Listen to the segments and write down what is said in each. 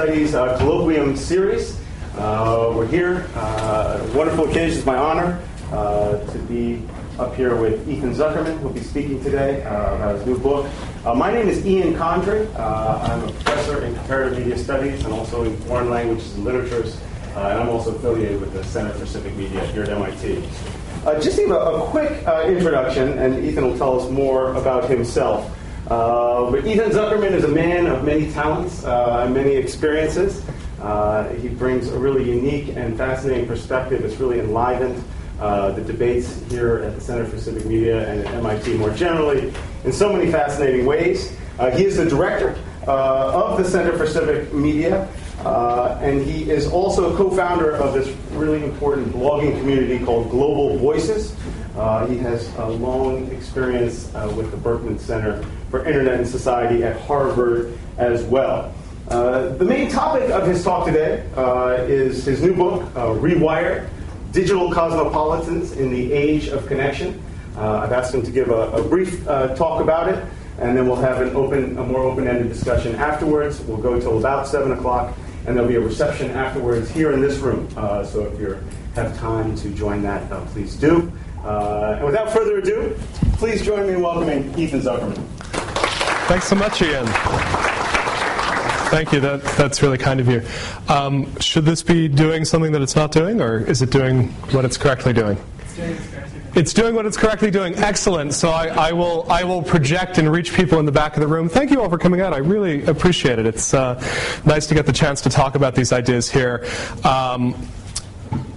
Studies uh, Colloquium Series. Uh, we're here. Uh, wonderful occasion. It's my honor uh, to be up here with Ethan Zuckerman, who'll be speaking today uh, about his new book. Uh, my name is Ian Condry. I'm a professor in comparative media studies and also in foreign languages and literatures. and I'm also affiliated with the Center for Civic Media here at MIT. just give a, a quick introduction, and Ethan will tell us more about himself. Uh, but Ethan Zuckerman is a man of many talents uh, and many experiences. Uh, he brings a really unique and fascinating perspective. It's really enlivened uh, the debates here at the Center for Civic Media and at MIT more generally in so many fascinating ways. Uh, he is the director uh, of the Center for Civic Media, and he is also a co founder of this really important blogging community called Global Voices. he has a long experience with the Berkman Center for Internet and Society at Harvard as well. Uh, the main topic of his talk today uh, is his new book, uh, Rewired Digital Cosmopolitans in the Age of Connection. Uh, I've asked him to give a, a brief uh, talk about it, and then we'll have an open, a more open ended discussion afterwards. We'll go till about 7 o'clock, and there'll be a reception afterwards here in this room. Uh, so if you have time to join that, please do. and without further ado, please join me in welcoming Ethan Zuckerman. Thanks so much, Ian. Thank you. That, that's really kind of you. Um, should this be doing something that it's not doing, or is it doing what it's correctly doing? It's doing what it's correctly doing. Excellent. So I, I, will I will project and reach people in the back of the room. Thank you all for coming out. I really appreciate it. It's uh, nice to get the chance to talk about these ideas here. Um,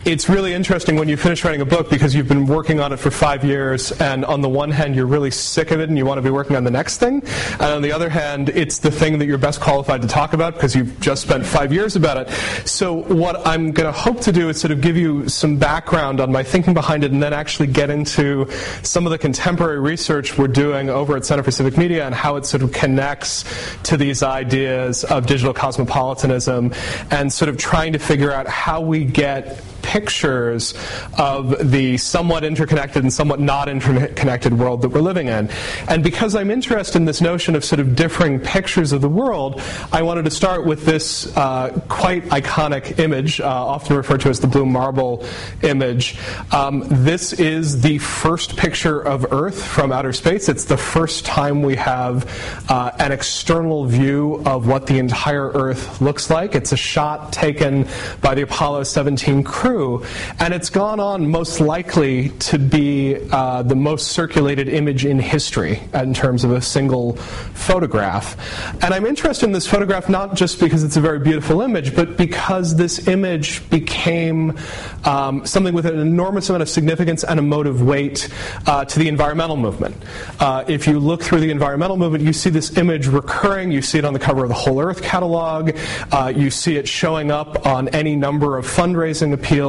it's really interesting when you finish writing a book because you've been working on it for five years, and on the one hand, you're really sick of it and you want to be working on the next thing. And on the other hand, it's the thing that you're best qualified to talk about because you've just spent five years about it. So, what I'm going to hope to do is sort of give you some background on my thinking behind it and then actually get into some of the contemporary research we're doing over at Center for Civic Media and how it sort of connects to these ideas of digital cosmopolitanism and sort of trying to figure out how we get pictures of the somewhat interconnected and somewhat not interconnected world that we're living in. And because I'm interested in this notion of sort of differing pictures of the world, I wanted to start with this uh, quite iconic image, uh, often referred to as the blue marble image. Um, this is the first picture of Earth from outer space. It's the first time we have uh, an external view of what the entire Earth looks like. It's a shot taken by the Apollo 17 crew true. And it's gone on most likely to be uh, the most circulated image in history in terms of a single photograph. And I'm interested in this photograph not just because it's a very beautiful image, but because this image became um, something with an enormous amount of significance and emotive weight uh, to the environmental movement. Uh, if you look through the environmental movement, you see this image recurring. You see it on the cover of the Whole Earth catalog. Uh, you see it showing up on any number of fundraising appeals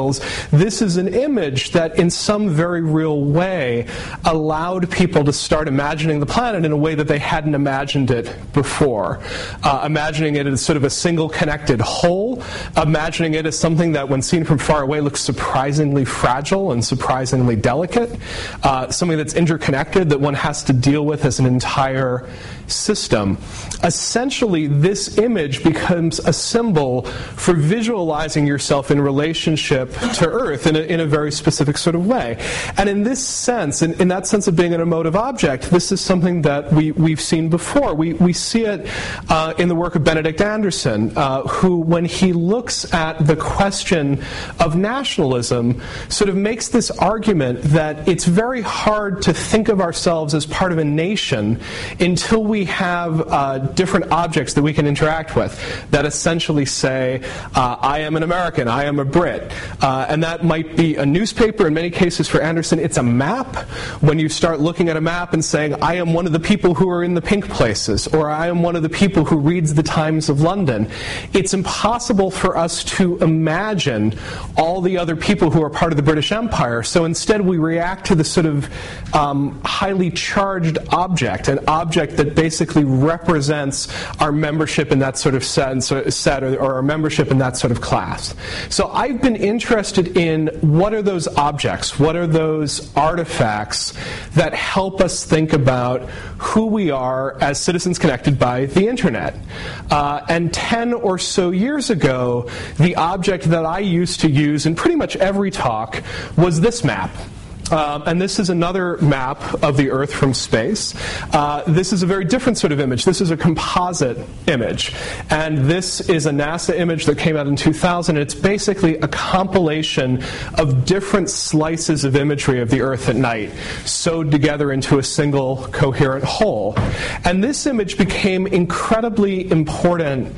this is an image that, in some very real way, allowed people to start imagining the planet in a way that they hadn't imagined it before. Uh, imagining it as sort of a single connected whole, imagining it as something that, when seen from far away, looks surprisingly fragile and surprisingly delicate, uh, something that's interconnected that one has to deal with as an entire system. Essentially, this image becomes a symbol for visualizing yourself in relationship to Earth in a, in a very specific sort of way. And in this sense, in, in that sense of being an emotive object, this is something that we, we've seen before. We, we see it uh, in the work of Benedict Anderson, uh, who, when he looks at the question of nationalism, sort of makes this argument that it's very hard to think of ourselves as part of a nation until we we have uh, different objects that we can interact with that essentially say, uh, I am an American, I am a Brit. Uh, and that might be a newspaper. In many cases, for Anderson, it's a map. When you start looking at a map and saying, I am one of the people who are in the pink places, or I am one of the people who reads the Times of London, it's impossible for us to imagine all the other people who are part of the British Empire. So instead, we react to the sort of um, highly charged object, an object that basically represents our membership in that sort of set, set or, or our membership in that sort of class. So I've been interested in what are those objects, what are those artifacts that help us think about who we are as citizens connected by the internet. Uh, and 10 or so years ago, the object that I used to use in pretty much every talk was this map. Um, and this is another map of the Earth from space. Uh, this is a very different sort of image. This is a composite image. And this is a NASA image that came out in 2000. It's basically a compilation of different slices of imagery of the Earth at night, sewed together into a single coherent whole. And this image became incredibly important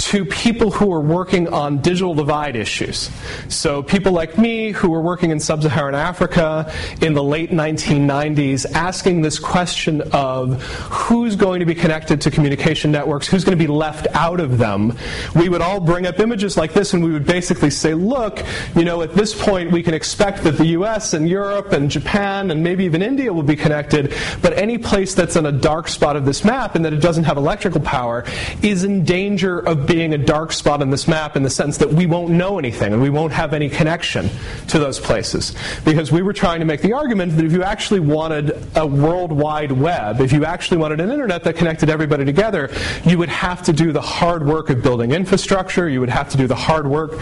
to people who are working on digital divide issues. So, people like me who were working in sub Saharan Africa in the late 1990s, asking this question of who's going to be connected to communication networks, who's going to be left out of them, we would all bring up images like this and we would basically say, look, you know, at this point we can expect that the US and Europe and Japan and maybe even India will be connected, but any place that's in a dark spot of this map and that it doesn't have electrical power is in danger of being a dark spot on this map in the sense that we won't know anything and we won't have any connection to those places. Because we were trying to make the argument that if you actually wanted a worldwide web, if you actually wanted an internet that connected everybody together, you would have to do the hard work of building infrastructure, you would have to do the hard work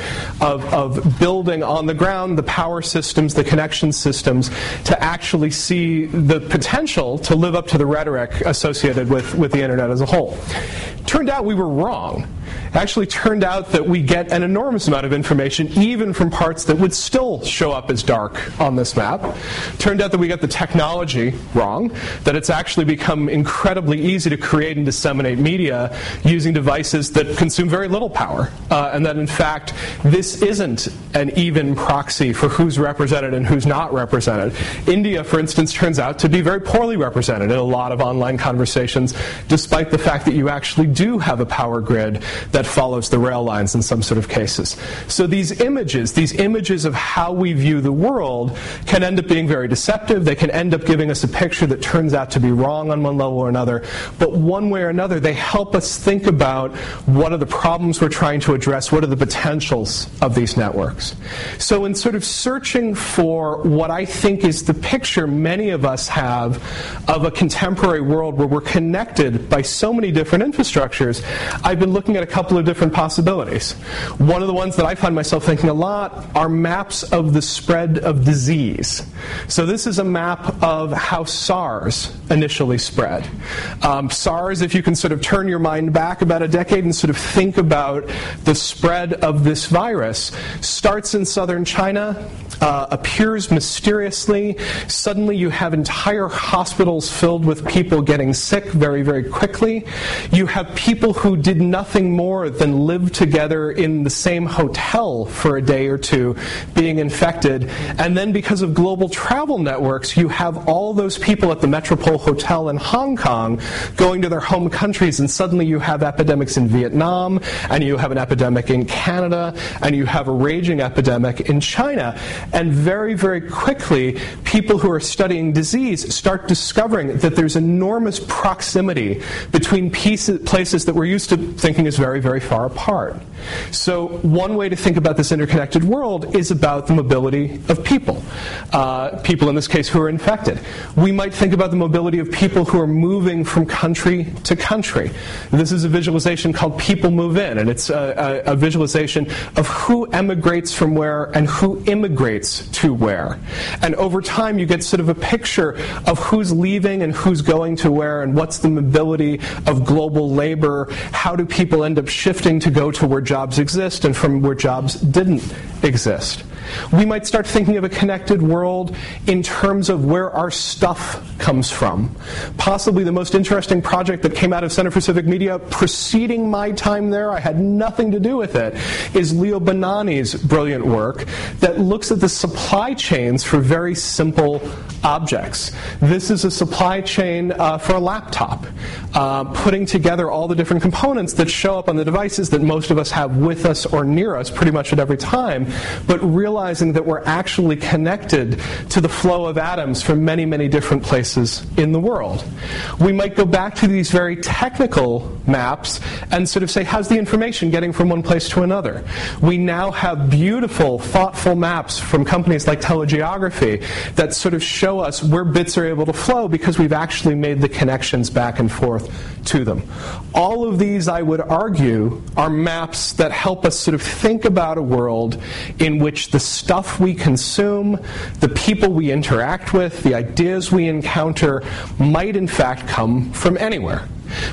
of, of building on the ground the power systems, the connection systems, to actually see the potential to live up to the rhetoric associated with, with the internet as a whole. Turned out we were wrong. Actually turned out that we get an enormous amount of information, even from parts that would still show up as dark on this map. Turned out that we got the technology wrong, that it's actually become incredibly easy to create and disseminate media using devices that consume very little power, uh, and that in fact this isn't an even proxy for who's represented and who's not represented. India, for instance, turns out to be very poorly represented in a lot of online conversations, despite the fact that you actually do have a power grid that follows the rail lines in some sort of cases. So these images, these images of how we view the world, can end up being very deceptive. They can end up giving us a picture that turns out to be wrong on one level or another. But one way or another, they help us think about what are the problems we're trying to address, what are the potentials of these networks. So in sort of searching for what I think is the picture many of us have of a contemporary world where we're connected by so many different infrastructures, I've been looking at a couple of different possibilities. One of the ones that I find myself thinking a lot are maps of the spread of disease. So this is a map of how SARS initially spread. Um, SARS, if you can sort of turn your mind back about a decade and sort of think about the spread of this virus, starts in southern China, uh, appears mysteriously. Suddenly, you have entire hospitals filled with people getting sick very, very quickly. You have people who did nothing more than live together in the same hotel for a day or two being infected. And then, because of global travel networks, you have all those people at the Metropole Hotel in Hong Kong going to their home countries, and suddenly you have epidemics in Vietnam, and you have an epidemic in Canada, and you have a raging epidemic in China. And very, very quickly, people who are studying disease start discovering that there's enormous proximity between pieces, places that we're used to thinking is very, very far apart. So, one way to think about this interconnected world is about the mobility of people. Uh, people, in this case, who are infected. We might think about the mobility of people who are moving from country to country. This is a visualization called Peoplemovin, and it's a, a, a visualization of who emigrates from where and who immigrates to where. And over time, you get sort of a picture of who's leaving and who's going to where, and what's the mobility of global labor. How do people end up shifting to go to where jobs exist and from where jobs didn't exist? We might start thinking of a connected world in terms of where our stuff comes from. Possibly the most interesting project that came out of Center for Civic Media preceding my time there, I had nothing to do with it, is Leo Bonanni's brilliant work that looks at the supply chains for very simple objects. This is a supply chain uh, for a laptop, uh, putting together all the different components that show up on the devices that most of us have with us or near us pretty much at every time, but realizing that we're actually connected to the flow of atoms from many, many different places in the world. We might go back to these very technical maps and sort of say, how's the information getting from one place to another? We now have beautiful, thoughtful maps from companies like telegeography that sort of show us where bits are able to flow because we've actually made the connections back and forth to them. All of these, I would argue, are maps that help us sort of think about a world in which the stuff we consume, the people we interact with, the ideas we encounter might in fact come from anywhere.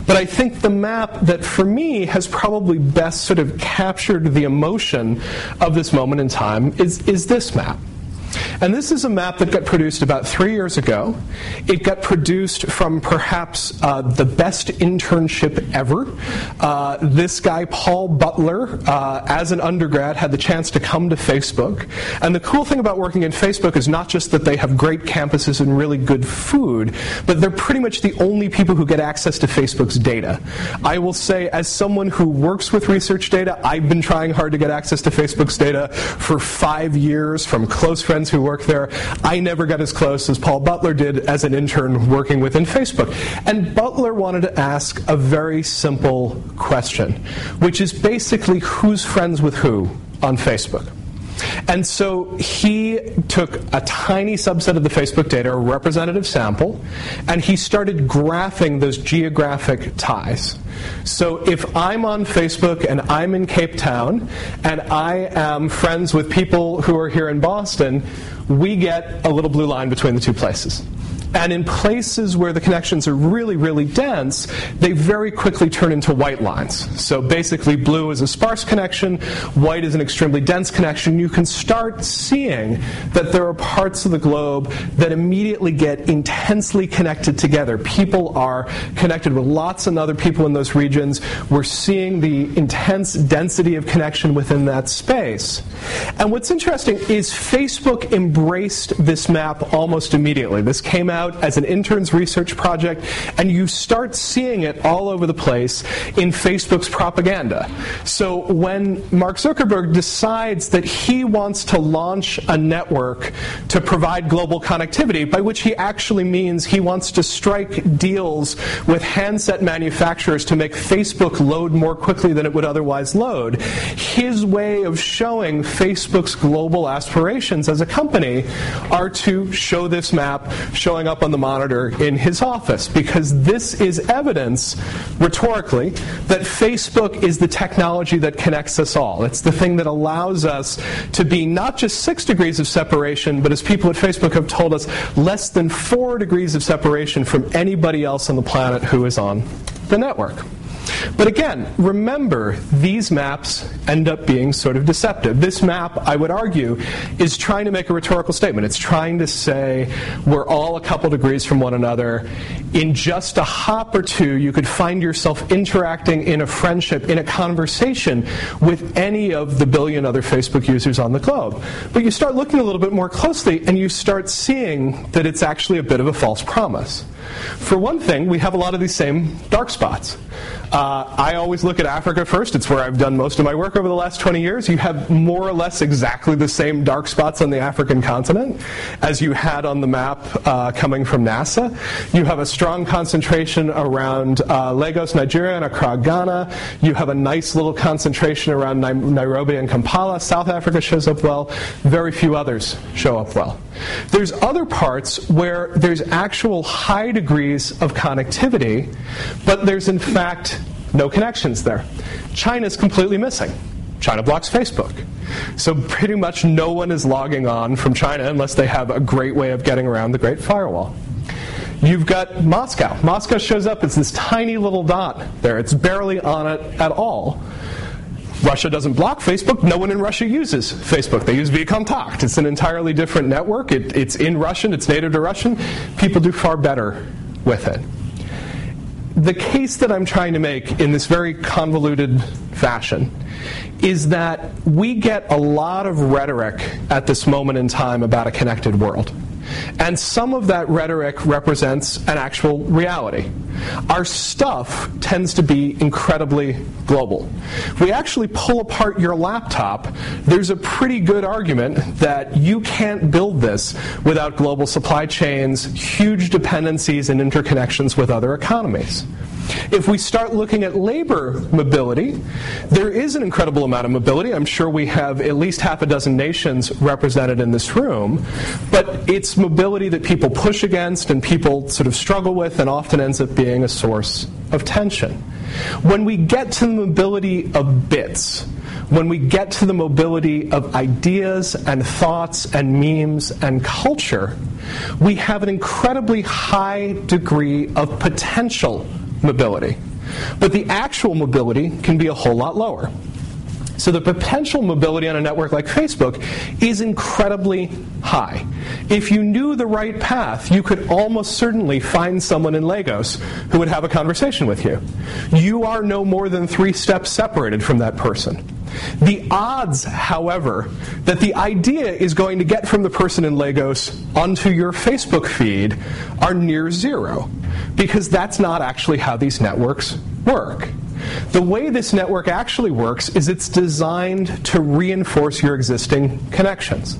But I think the map that for me has probably best sort of captured the emotion of this moment in time is, is this map. And this is a map that got produced about three years ago. It got produced from perhaps uh, the best internship ever. Uh, this guy, Paul Butler, uh, as an undergrad, had the chance to come to Facebook. And the cool thing about working in Facebook is not just that they have great campuses and really good food, but they're pretty much the only people who get access to Facebook's data. I will say, as someone who works with research data, I've been trying hard to get access to Facebook's data for five years from close friends who work there. I never got as close as Paul Butler did as an intern working within Facebook. And Butler wanted to ask a very simple question, which is basically who's friends with who on Facebook? And so he took a tiny subset of the Facebook data, a representative sample, and he started graphing those geographic ties. So if I'm on Facebook and I'm in Cape Town and I am friends with people who are here in Boston, we get a little blue line between the two places. And in places where the connections are really, really dense, they very quickly turn into white lines. So basically, blue is a sparse connection, white is an extremely dense connection. You can start seeing that there are parts of the globe that immediately get intensely connected together. People are connected with lots of other people in those regions. We're seeing the intense density of connection within that space. And what's interesting is Facebook embraced this map almost immediately. This came out out as an intern's research project, and you start seeing it all over the place in Facebook's propaganda. So when Mark Zuckerberg decides that he wants to launch a network to provide global connectivity, by which he actually means he wants to strike deals with handset manufacturers to make Facebook load more quickly than it would otherwise load, his way of showing Facebook's global aspirations as a company are to show this map showing up up on the monitor in his office because this is evidence, rhetorically, that Facebook is the technology that connects us all. It's the thing that allows us to be not just six degrees of separation, but as people at Facebook have told us, less than four degrees of separation from anybody else on the planet who is on the network. But again, remember, these maps end up being sort of deceptive. This map, I would argue, is trying to make a rhetorical statement. It's trying to say we're all a couple degrees from one another. In just a hop or two, you could find yourself interacting in a friendship, in a conversation with any of the billion other Facebook users on the globe. But you start looking a little bit more closely and you start seeing that it's actually a bit of a false promise. For one thing, we have a lot of these same dark spots. Uh, I always look at Africa first. It's where I've done most of my work over the last 20 years. You have more or less exactly the same dark spots on the African continent as you had on the map uh, coming from NASA. You have a strong concentration around uh, Lagos, Nigeria, and Accra, Ghana. You have a nice little concentration around Nairobi and Kampala. South Africa shows up well. Very few others show up well. There's other parts where there's actual high degrees of connectivity, but there's in fact no connections there. China's completely missing. China blocks Facebook. So pretty much no one is logging on from China unless they have a great way of getting around the Great Firewall. You've got Moscow. Moscow shows up as this tiny little dot there. It's barely on it at all. Russia doesn't block Facebook. No one in Russia uses Facebook. They use VKontakte. It's an entirely different network. It, it's in Russian. It's native to Russian. People do far better with it. The case that I'm trying to make in this very convoluted fashion is that we get a lot of rhetoric at this moment in time about a connected world. And some of that rhetoric represents an actual reality. Our stuff tends to be incredibly global. If we actually pull apart your laptop, there's a pretty good argument that you can't build this without global supply chains, huge dependencies, and interconnections with other economies. If we start looking at labor mobility, there is an incredible amount of mobility. I'm sure we have at least half a dozen nations represented in this room, but it's mobility that people push against and people sort of struggle with and often ends up being a source of tension. When we get to the mobility of bits, when we get to the mobility of ideas and thoughts and memes and culture, we have an incredibly high degree of potential mobility. But the actual mobility can be a whole lot lower. So the potential mobility on a network like Facebook is incredibly high. If you knew the right path, you could almost certainly find someone in Lagos who would have a conversation with you. You are no more than three steps separated from that person. The odds, however, that the idea is going to get from the person in Lagos onto your Facebook feed are near zero because that's not actually how these networks work. The way this network actually works is it's designed to reinforce your existing connections.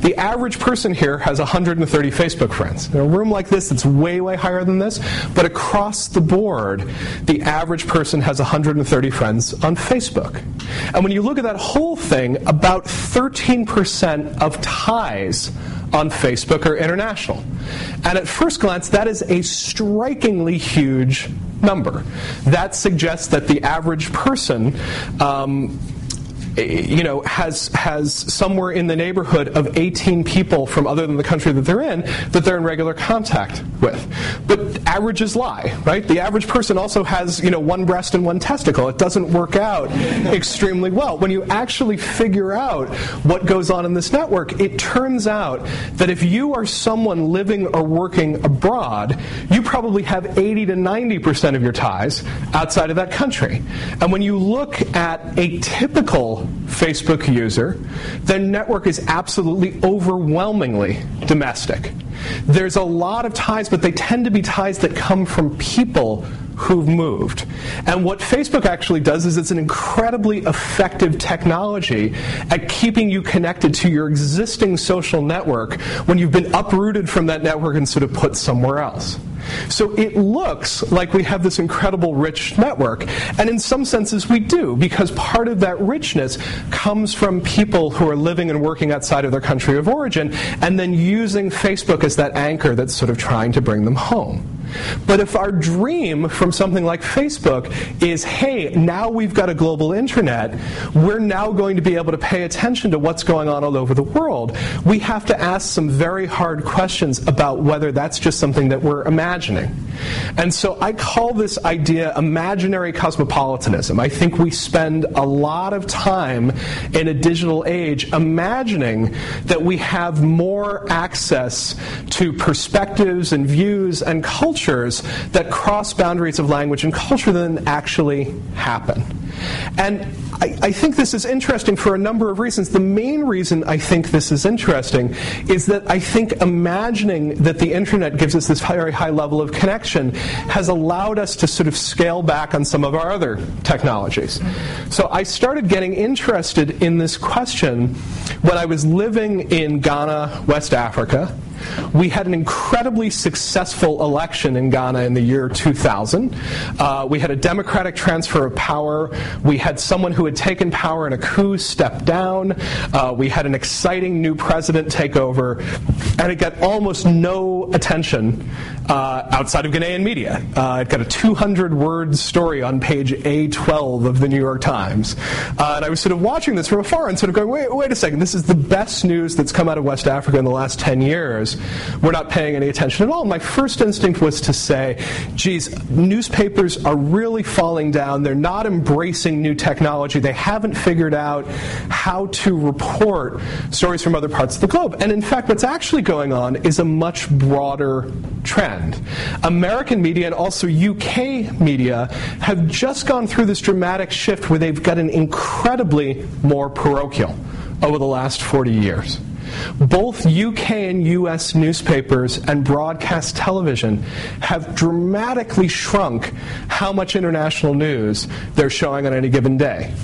The average person here has 130 Facebook friends. In a room like this, it's way, way higher than this, but across the board, the average person has 130 friends on Facebook. And when you look at that whole thing, about 13% of ties on Facebook are international. And at first glance, that is a strikingly huge number. That suggests that the average person um, you know, has has somewhere in the neighborhood of 18 people from other than the country that they're in that they're in regular contact with. But averages lie, right? The average person also has, you know, one breast and one testicle. It doesn't work out extremely well. When you actually figure out what goes on in this network, it turns out that if you are someone living or working abroad, you probably have 80 to 90 percent of your ties outside of that country. And when you look at a typical Facebook user, the network is absolutely overwhelmingly domestic. There's a lot of ties, but they tend to be ties that come from people who've moved. And what Facebook actually does is it's an incredibly effective technology at keeping you connected to your existing social network when you've been uprooted from that network and sort of put somewhere else. So it looks like we have this incredible rich network, and in some senses we do, because part of that richness comes from people who are living and working outside of their country of origin, and then using Facebook as that anchor that's sort of trying to bring them home. But if our dream from something like Facebook is, hey, now we've got a global internet, we're now going to be able to pay attention to what's going on all over the world, we have to ask some very hard questions about whether that's just something that we're imagining. And so I call this idea imaginary cosmopolitanism. I think we spend a lot of time in a digital age imagining that we have more access to perspectives and views and cultures that cross boundaries of language and culture than actually happen. And I, I, think this is interesting for a number of reasons. The main reason I think this is interesting is that I think imagining that the internet gives us this very high level of connection has allowed us to sort of scale back on some of our other technologies. So I started getting interested in this question when I was living in Ghana, West Africa. We had an incredibly successful election in Ghana in the year 2000. Uh, we had a democratic transfer of power. We had someone who had taken power in a coup step down. Uh, we had an exciting new president take over, and it got almost no attention uh, outside of Ghanaian media. Uh, it got a 200 word story on page A12 of the New York Times. Uh, and I was sort of watching this from afar and sort of going, wait, wait a second, this is the best news that's come out of West Africa in the last 10 years. We're not paying any attention at all. My first instinct was to say, geez, newspapers are really falling down. They're not embracing embracing new technology. They haven't figured out how to report stories from other parts of the globe. And in fact, what's actually going on is a much broader trend. American media and also UK media have just gone through this dramatic shift where they've gotten incredibly more parochial over the last 40 years. Both UK and US newspapers and broadcast television have dramatically shrunk how much international news they're showing on any given day.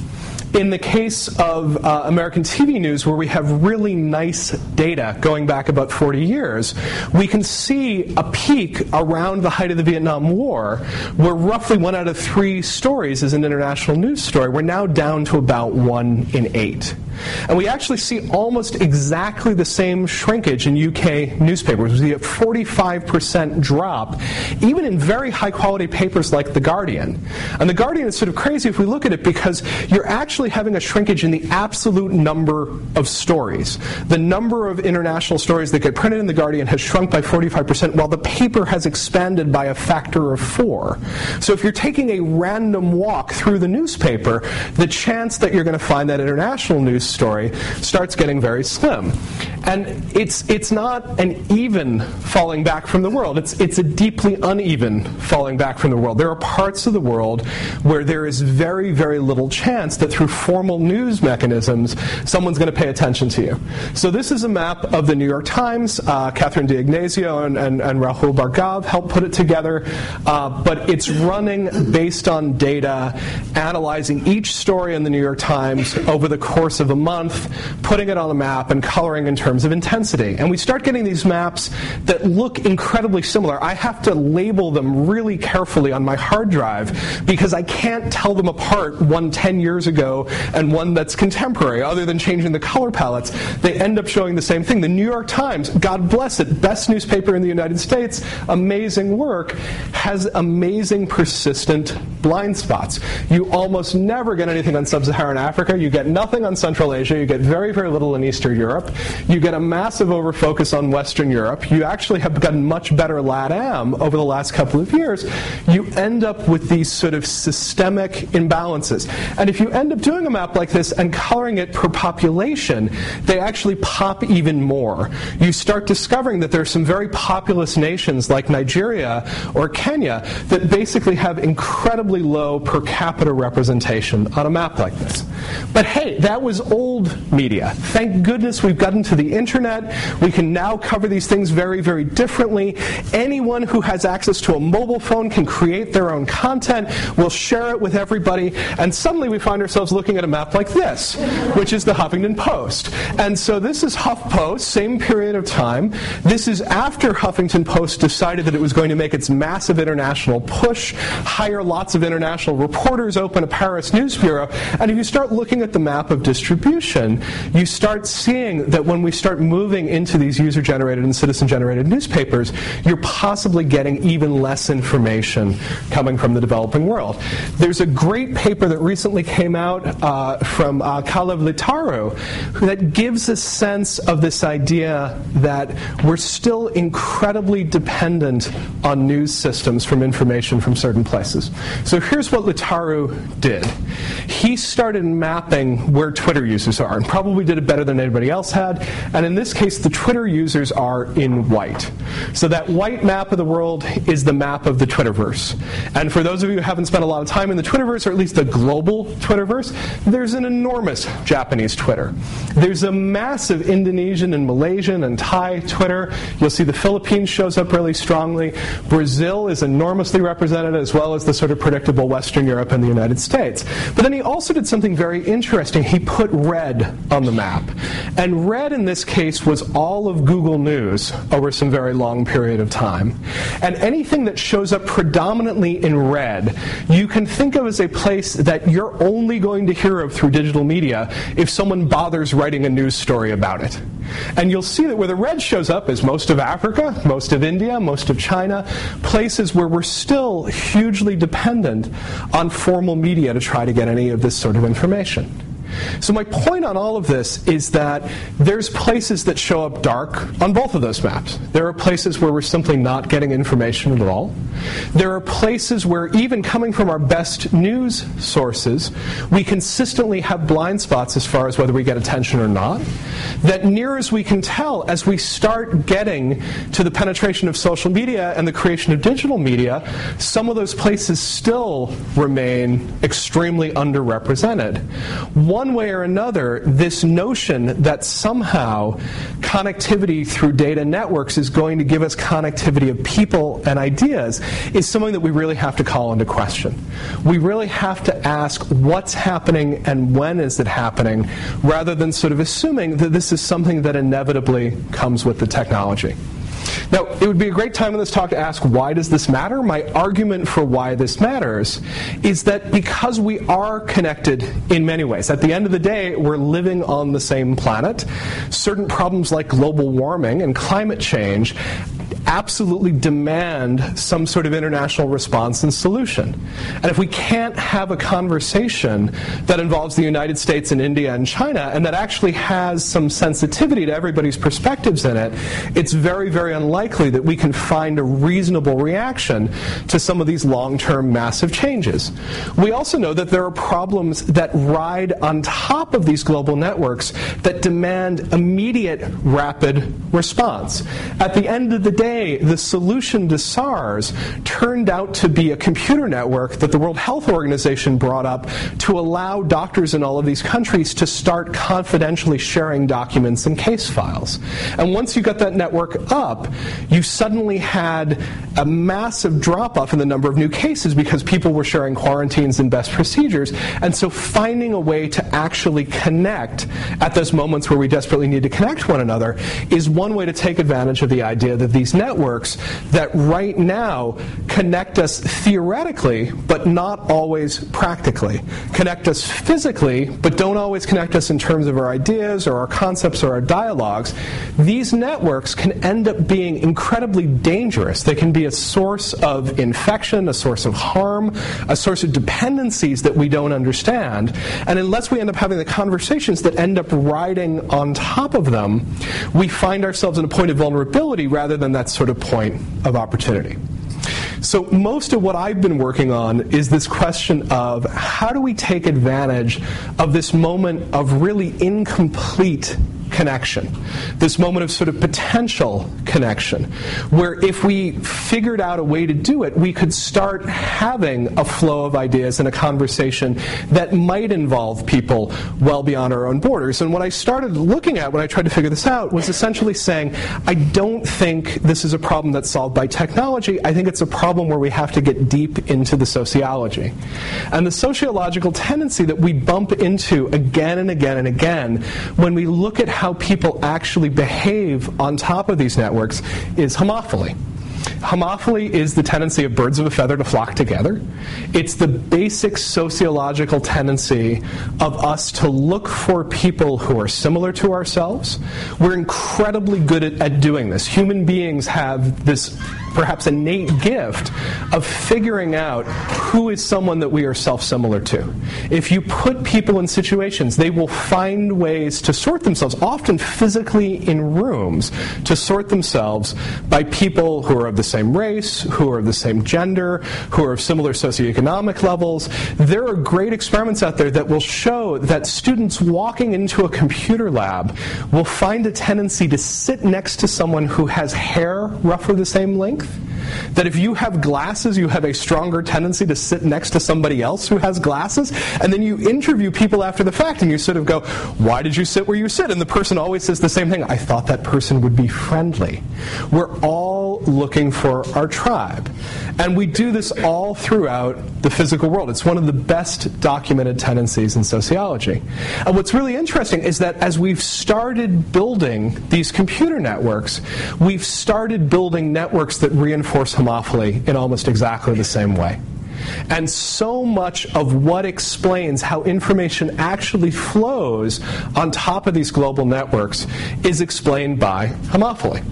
In the case of uh, American TV news, where we have really nice data going back about 40 years, we can see a peak around the height of the Vietnam War, where roughly one out of three stories is an international news story. We're now down to about one in eight. And we actually see almost exactly the same shrinkage in UK newspapers. We see a 45% drop, even in very high quality papers like The Guardian. And The Guardian is sort of crazy if we look at it because you're actually having a shrinkage in the absolute number of stories. The number of international stories that get printed in The Guardian has shrunk by 45%, while the paper has expanded by a factor of four. So if you're taking a random walk through the newspaper, the chance that you're going to find that international news story starts getting very slim. And it's, it's not an even falling back from the world, it's, it's a deeply uneven falling back from the world. There are parts of the world where there is very, very little chance that through formal news mechanisms someone's going to pay attention to you. So this is a map of the New York Times. Uh, Catherine D'Ignazio and, and, and Rahul Bhargava helped put it together. Uh, but it's running based on data, analyzing each story in the New York Times over the course of a month, putting it on a map, and coloring in terms of intensity. And we start getting these maps that look incredibly similar. I have to label them really carefully on my hard drive because I can't tell them apart one 10 years ago and one that's contemporary, other than changing the color palettes. They end up showing the same thing. The New York Times, God bless it, best newspaper in the United States, amazing work, has amazing persistent blind spots. You almost never get anything on sub Saharan Africa. You get nothing on Central Asia. You get very, very little in Eastern Europe. You get a massive overfocus on Western Europe. You actually have gotten much better LATAM over the last couple of years. You end up with these sort of systemic imbalances. And if you end up doing a map like this and coloring it per population, they actually pop even more. You start discovering that there are some very populous nations like Nigeria or Kenya that basically have incredibly low per capita representation on a map like this. But hey, that was old media. Thank goodness we've gotten to the internet. We can now cover these things very, very differently. Anyone who has access to a mobile phone can create their own content. We'll share it with everybody. And suddenly we find ourselves looking at a map like this, which is the Huffington Post. And so this is HuffPost, same period of time. This is after Huffington Post decided that it was going to make its massive international push, hire lots of international reporters, open a Paris news bureau. And if you start looking at the map of distribution, you start seeing that when we start moving into these user generated and citizen generated newspapers, you're possibly getting even less information coming from the developing world. There's a great paper that recently came out uh, from uh, Kalev Leetaru that gives a sense of this idea that we're still incredibly dependent on news systems from information from certain places. So here's what Littaru did. He started mapping where Twitter users are, and probably did it better than anybody else had. And in this case, the Twitter users are in white. So that white map of the world is the map of the Twitterverse. And for those of you who haven't spent a lot of time in the Twitterverse, or at least the global Twitterverse, there's an enormous Japanese Twitter. There's a massive Indonesian and Malaysian and Thai Twitter. You'll see the Philippines shows up really strongly. Brazil is enormously represented, as well as the sort of predictable Western Europe and the United States. But then he also did something very interesting. He put red on the map. And red in this case was all of Google News over some very long period of time. And anything that shows up predominantly in red, you can think of as a place that you're only going to hear of through digital media if someone bothers writing a news story about it. And you'll see that where the red shows up is most of Africa, most of India, most of China, places where we're still hugely dependent on formal media to try to get any of this sort of information. So, my point on all of this is that there's places that show up dark on both of those maps. There are places where we're simply not getting information at all. There are places where, even coming from our best news sources, we consistently have blind spots as far as whether we get attention or not. That, near as we can tell, as we start getting to the penetration of social media and the creation of digital media, some of those places still remain extremely underrepresented. One way or another, this notion that somehow connectivity through data networks is going to give us connectivity of people and ideas is something that we really have to call into question. We really have to ask what's happening and when is it happening, rather than sort of assuming that this is something that inevitably comes with the technology. Now, it would be a great time in this talk to ask why does this matter? My argument for why this matters is that because we are connected in many ways. At the end of the day, we're living on the same planet. Certain problems like global warming and climate change absolutely demand some sort of international response and solution. And if we can't have a conversation that involves the United States and India and China and that actually has some sensitivity to everybody's perspectives in it, it's very, very unlikely that we can find a reasonable reaction to some of these long term massive changes. We also know that there are problems that ride on top of these global networks that demand immediate, rapid response. At the end of the day, the solution to SARS turned out to be a computer network that the World Health Organization brought up to allow doctors in all of these countries to start confidentially sharing documents and case files. And once you got that network up, you suddenly had a massive drop off in the number of new cases because people were sharing quarantines and best procedures. And so finding a way to actually connect at those moments where we desperately need to connect one another is one way to take advantage of the idea that these networks that right now connect us theoretically, but not always practically. Connect us physically, but don't always connect us in terms of our ideas or our concepts or our dialogues. These networks can end up being incredibly dangerous. They can be a source of infection, a source of harm, a source of dependencies that we don't understand. And unless we end up having the conversations that end up riding on top of them, we find ourselves in a point of vulnerability rather than that sort of point of opportunity. So, most of what I've been working on is this question of how do we take advantage of this moment of really incomplete connection, this moment of sort of potential connection, where if we figured out a way to do it, we could start having a flow of ideas and a conversation that might involve people well beyond our own borders. And what I started looking at when I tried to figure this out was essentially saying, I don't think this is a problem that's solved by technology. I think it's a problem where we have to get deep into the sociology. And the sociological tendency that we bump into again and again and again when we look at how people actually behave on top of these networks is homophily. Homophily is the tendency of birds of a feather to flock together. It's the basic sociological tendency of us to look for people who are similar to ourselves. We're incredibly good at, at doing this. Human beings have this perhaps innate gift of figuring out who is someone that we are self similar to. If you put people in situations, they will find ways to sort themselves, often physically in rooms, to sort themselves by people who are of the same race, who are of the same gender, who are of similar socioeconomic levels. There are great experiments out there that will show that students walking into a computer lab will find a tendency to sit next to someone who has hair roughly the same length that if you have glasses, you have a stronger tendency to sit next to somebody else who has glasses. And then you interview people after the fact and you sort of go, Why did you sit where you sit? And the person always says the same thing I thought that person would be friendly. We're all looking for our tribe. And we do this all throughout the physical world. It's one of the best documented tendencies in sociology. And what's really interesting is that as we've started building these computer networks, we've started building networks that reinforce homophily in almost exactly the same way. And so much of what explains how information actually flows on top of these global networks is explained by homophily.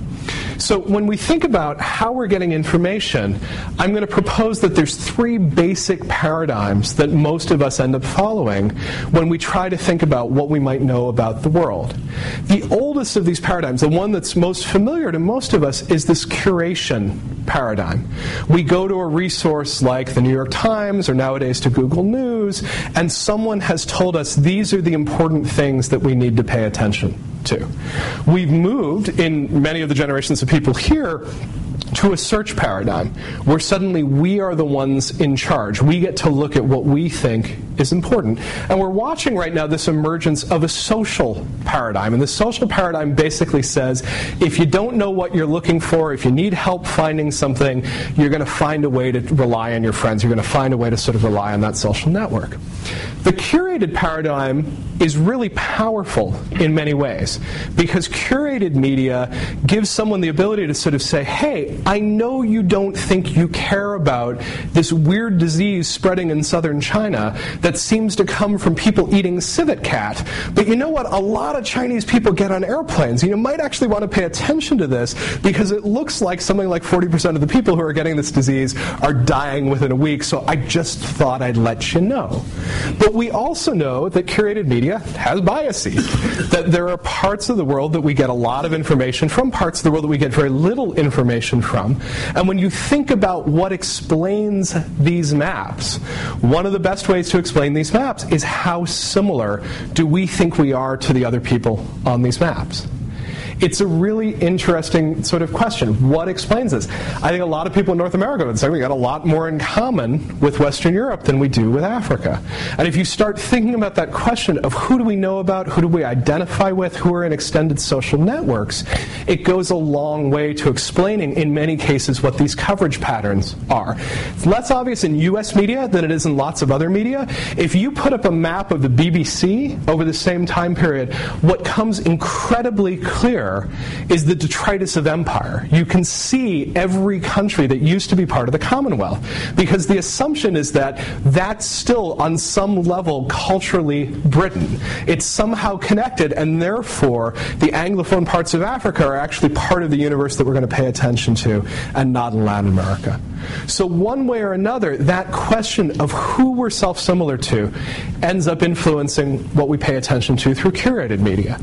So when we think about how we're getting information, I'm going to propose that there's three basic paradigms that most of us end up following when we try to think about what we might know about the world. The oldest of these paradigms, the one that's most familiar to most of us, is this curation paradigm. We go to a resource like the New York Times or nowadays to Google News, and someone has told us these are the important things that we need to pay attention to. We've moved in many of the generations of people here to a search paradigm where suddenly we are the ones in charge. We get to look at what we think is important. And we're watching right now this emergence of a social paradigm. And the social paradigm basically says if you don't know what you're looking for, if you need help finding something, you're going to find a way to rely on your friends. You're going to find a way to sort of rely on that social network. The curated paradigm is really powerful in many ways because curated media gives someone the ability to sort of say, hey, I know you don't think you care about this weird disease spreading in southern China that seems to come from people eating civet cat, but you know what? A lot of Chinese people get on airplanes. You might actually want to pay attention to this because it looks like something like 40% of the people who are getting this disease are dying within a week, so I just thought I'd let you know. But we also know that curated media has biases, that there are parts of the world that we get a lot of information from, parts of the world that we get very little information from. And when you think about what explains these maps, one of the best ways to explain these maps is how similar do we think we are to the other people on these maps? It's a really interesting sort of question. What explains this? I think a lot of people in North America would say we got a lot more in common with Western Europe than we do with Africa. And if you start thinking about that question of who do we know about, who do we identify with, who are in extended social networks, it goes a long way to explaining, in many cases, what these coverage patterns are. It's less obvious in US media than it is in lots of other media. If you put up a map of the BBC over the same time period, what comes incredibly clear there is the detritus of empire. You can see every country that used to be part of the Commonwealth because the assumption is that that's still on some level culturally Britain. It's somehow connected, and therefore the Anglophone parts of Africa are actually part of the universe that we're going to pay attention to and not in Latin America. So, one way or another, that question of who we're self similar to ends up influencing what we pay attention to through curated media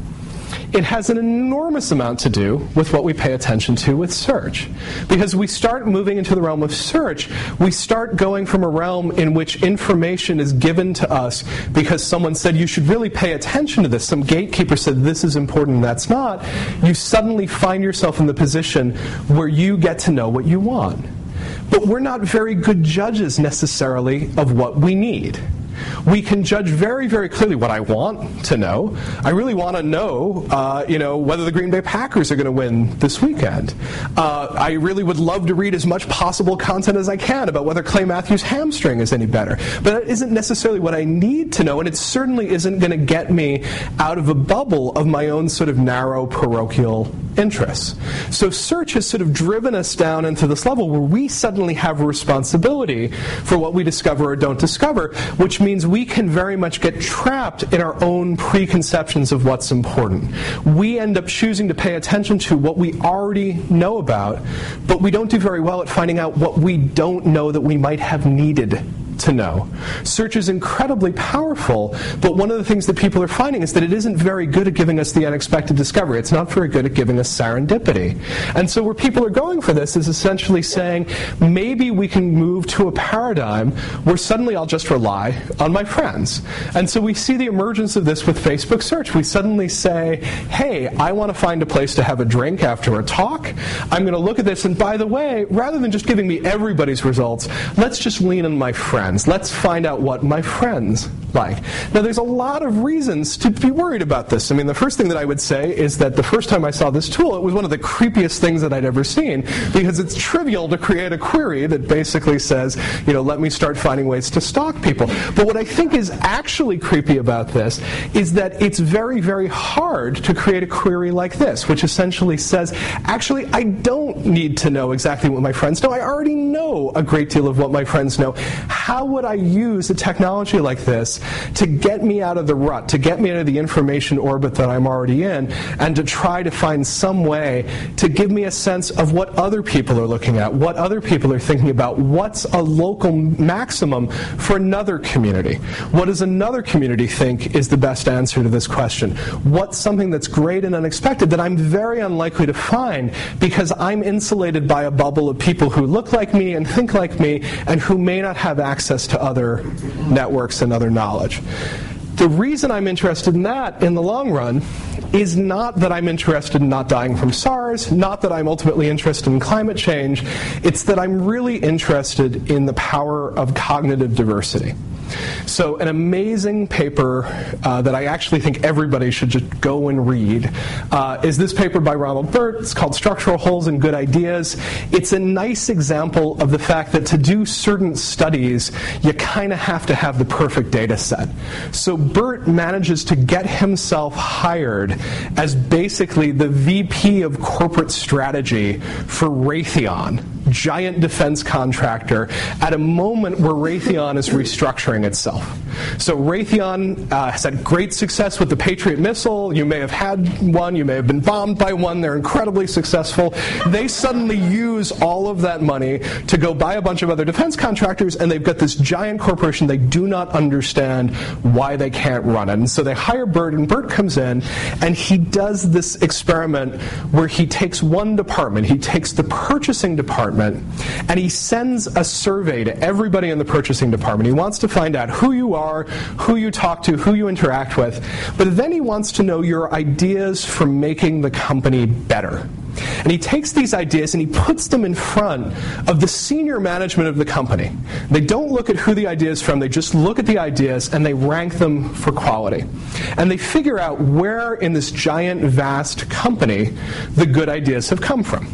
it has an enormous amount to do with what we pay attention to with search. Because we start moving into the realm of search, we start going from a realm in which information is given to us because someone said you should really pay attention to this. Some gatekeeper said this is important and that's not. You suddenly find yourself in the position where you get to know what you want. But we're not very good judges necessarily of what we need we can judge very, very clearly what I want to know. I really want to know, uh, you know, whether the Green Bay Packers are going to win this weekend. Uh, I really would love to read as much possible content as I can about whether Clay Matthews' hamstring is any better. But that isn't necessarily what I need to know, and it certainly isn't going to get me out of a bubble of my own sort of narrow parochial interests. So search has sort of driven us down into this level where we suddenly have a responsibility for what we discover or don't discover, which means we can very much get trapped in our own preconceptions of what's important. We end up choosing to pay attention to what we already know about, but we don't do very well at finding out what we don't know that we might have needed to know. Search is incredibly powerful, but one of the things that people are finding is that it isn't very good at giving us the unexpected discovery. It's not very good at giving us serendipity. And so, where people are going for this is essentially saying maybe we can move to a paradigm where suddenly I'll just rely on my friends. And so, we see the emergence of this with Facebook search. We suddenly say, hey, I want to find a place to have a drink after a talk. I'm going to look at this, and by the way, rather than just giving me everybody's results, let's just lean on my friends friends. Let's find out what my friends like. Now, there's a lot of reasons to be worried about this. I mean, the first thing that I would say is that the first time I saw this tool, it was one of the creepiest things that I'd ever seen because it's trivial to create a query that basically says, you know, let me start finding ways to stalk people. But what I think is actually creepy about this is that it's very, very hard to create a query like this, which essentially says, actually, I don't need to know exactly what my friends know. I already know a great deal of what my friends know. How would I use a technology like this to get me out of the rut, to get me out of the information orbit that I'm already in, and to try to find some way to give me a sense of what other people are looking at, what other people are thinking about, what's a local maximum for another community. What does another community think is the best answer to this question? What's something that's great and unexpected that I'm very unlikely to find because I'm insulated by a bubble of people who look like me and think like me and who may not have access to other networks and other knowledge. The reason I'm interested in that in the long run is not that I'm interested in not dying from SARS, not that I'm ultimately interested in climate change. It's that I'm really interested in the power of cognitive diversity. So, an amazing paper uh, that I actually think everybody should just go and read uh, is this paper by Ronald Burt. It's called Structural Holes in Good Ideas. It's a nice example of the fact that to do certain studies, you kind of have to have the perfect data set. So, Burt manages to get himself hired as basically the VP of corporate strategy for Raytheon giant defense contractor at a moment where Raytheon is restructuring itself. So Raytheon uh, has had great success with the Patriot missile. You may have had one, you may have been bombed by one. They're incredibly successful. They suddenly use all of that money to go buy a bunch of other defense contractors, and they've got this giant corporation. They do not understand why they can't run it. And so they hire Burt, and Burt comes in, and he does this experiment where he takes one department, he takes the purchasing department, and he sends a survey to everybody in the purchasing department. He wants to find out who you are, who you talk to, who you interact with, but then he wants to know your ideas for making the company better. And he takes these ideas and he puts them in front of the senior management of the company. They don't look at who the idea is from, they just look at the ideas and they rank them for quality. And they figure out where in this giant, vast company the good ideas have come from.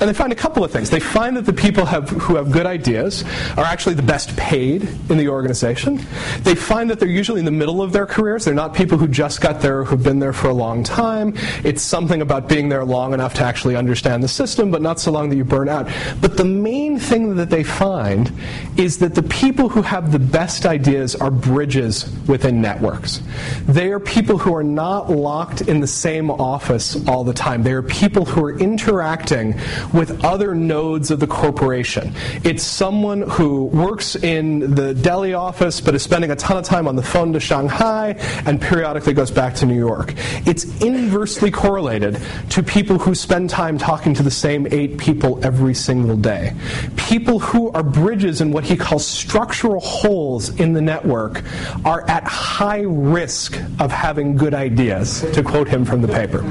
And they find a couple of things. They find that the people have, who have good ideas are actually the best paid in the organization. They find that they're usually in the middle of their careers. They're not people who just got there, or who've been there for a long time. It's something about being there long enough to actually understand the system, but not so long that you burn out. But the main thing that they find is that the people who have the best ideas are bridges within networks. They are people who are not locked in the same office all the time. They are people who are interacting with other nodes of the corporation. It's someone who works in the Delhi office but is spending a ton of time on the phone to Shanghai and periodically goes back to New York. It's inversely correlated to people who spend time talking to the same eight people every single day. People who are bridges in what he calls structural holes in the network are at high risk of having good ideas, to quote him from the paper.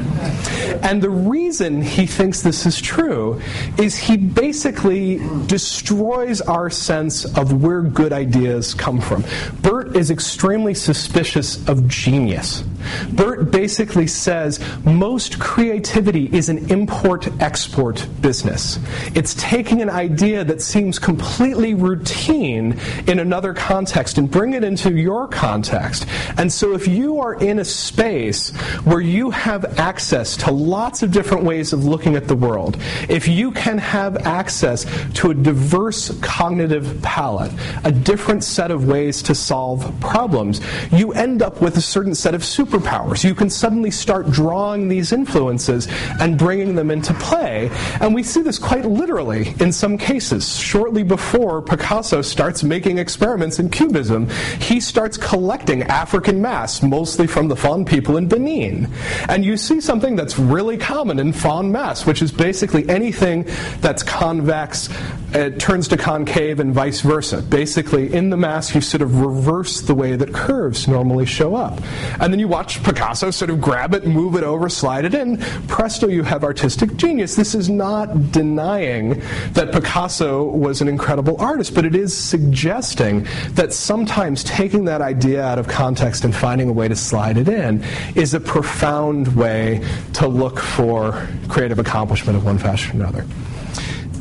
And the reason he thinks this is true is he basically destroys our sense of where good ideas come from. Burt is extremely suspicious of genius. Burt basically says most creativity is an import export business. It's taking an idea that seems completely routine in another context and bring it into your context. And so if you are in a space where you have access to lots of different ways of looking at the world, if you can have access to a diverse cognitive palette, a different set of ways to solve problems, you end up with a certain set of superpowers. You can suddenly start drawing these influences and bringing them into play. And we see this quite literally in some cases. Shortly before Picasso starts making experiments in Cubism, he starts collecting African masks, mostly from the Fon people in Benin. And you see something that's really common in Fon masks, which is basically anything that's convex it turns to concave and vice versa. Basically, in the mask, you sort of reverse the way that curves normally show up. And then you watch Picasso sort of grab it, move it over, slide it in. Presto, you have artistic genius. This is not denying that Picasso was an incredible artist, but it is suggesting that sometimes taking that idea out of context and finding a way to slide it in is a profound way to look for creative accomplishment of one fashion another.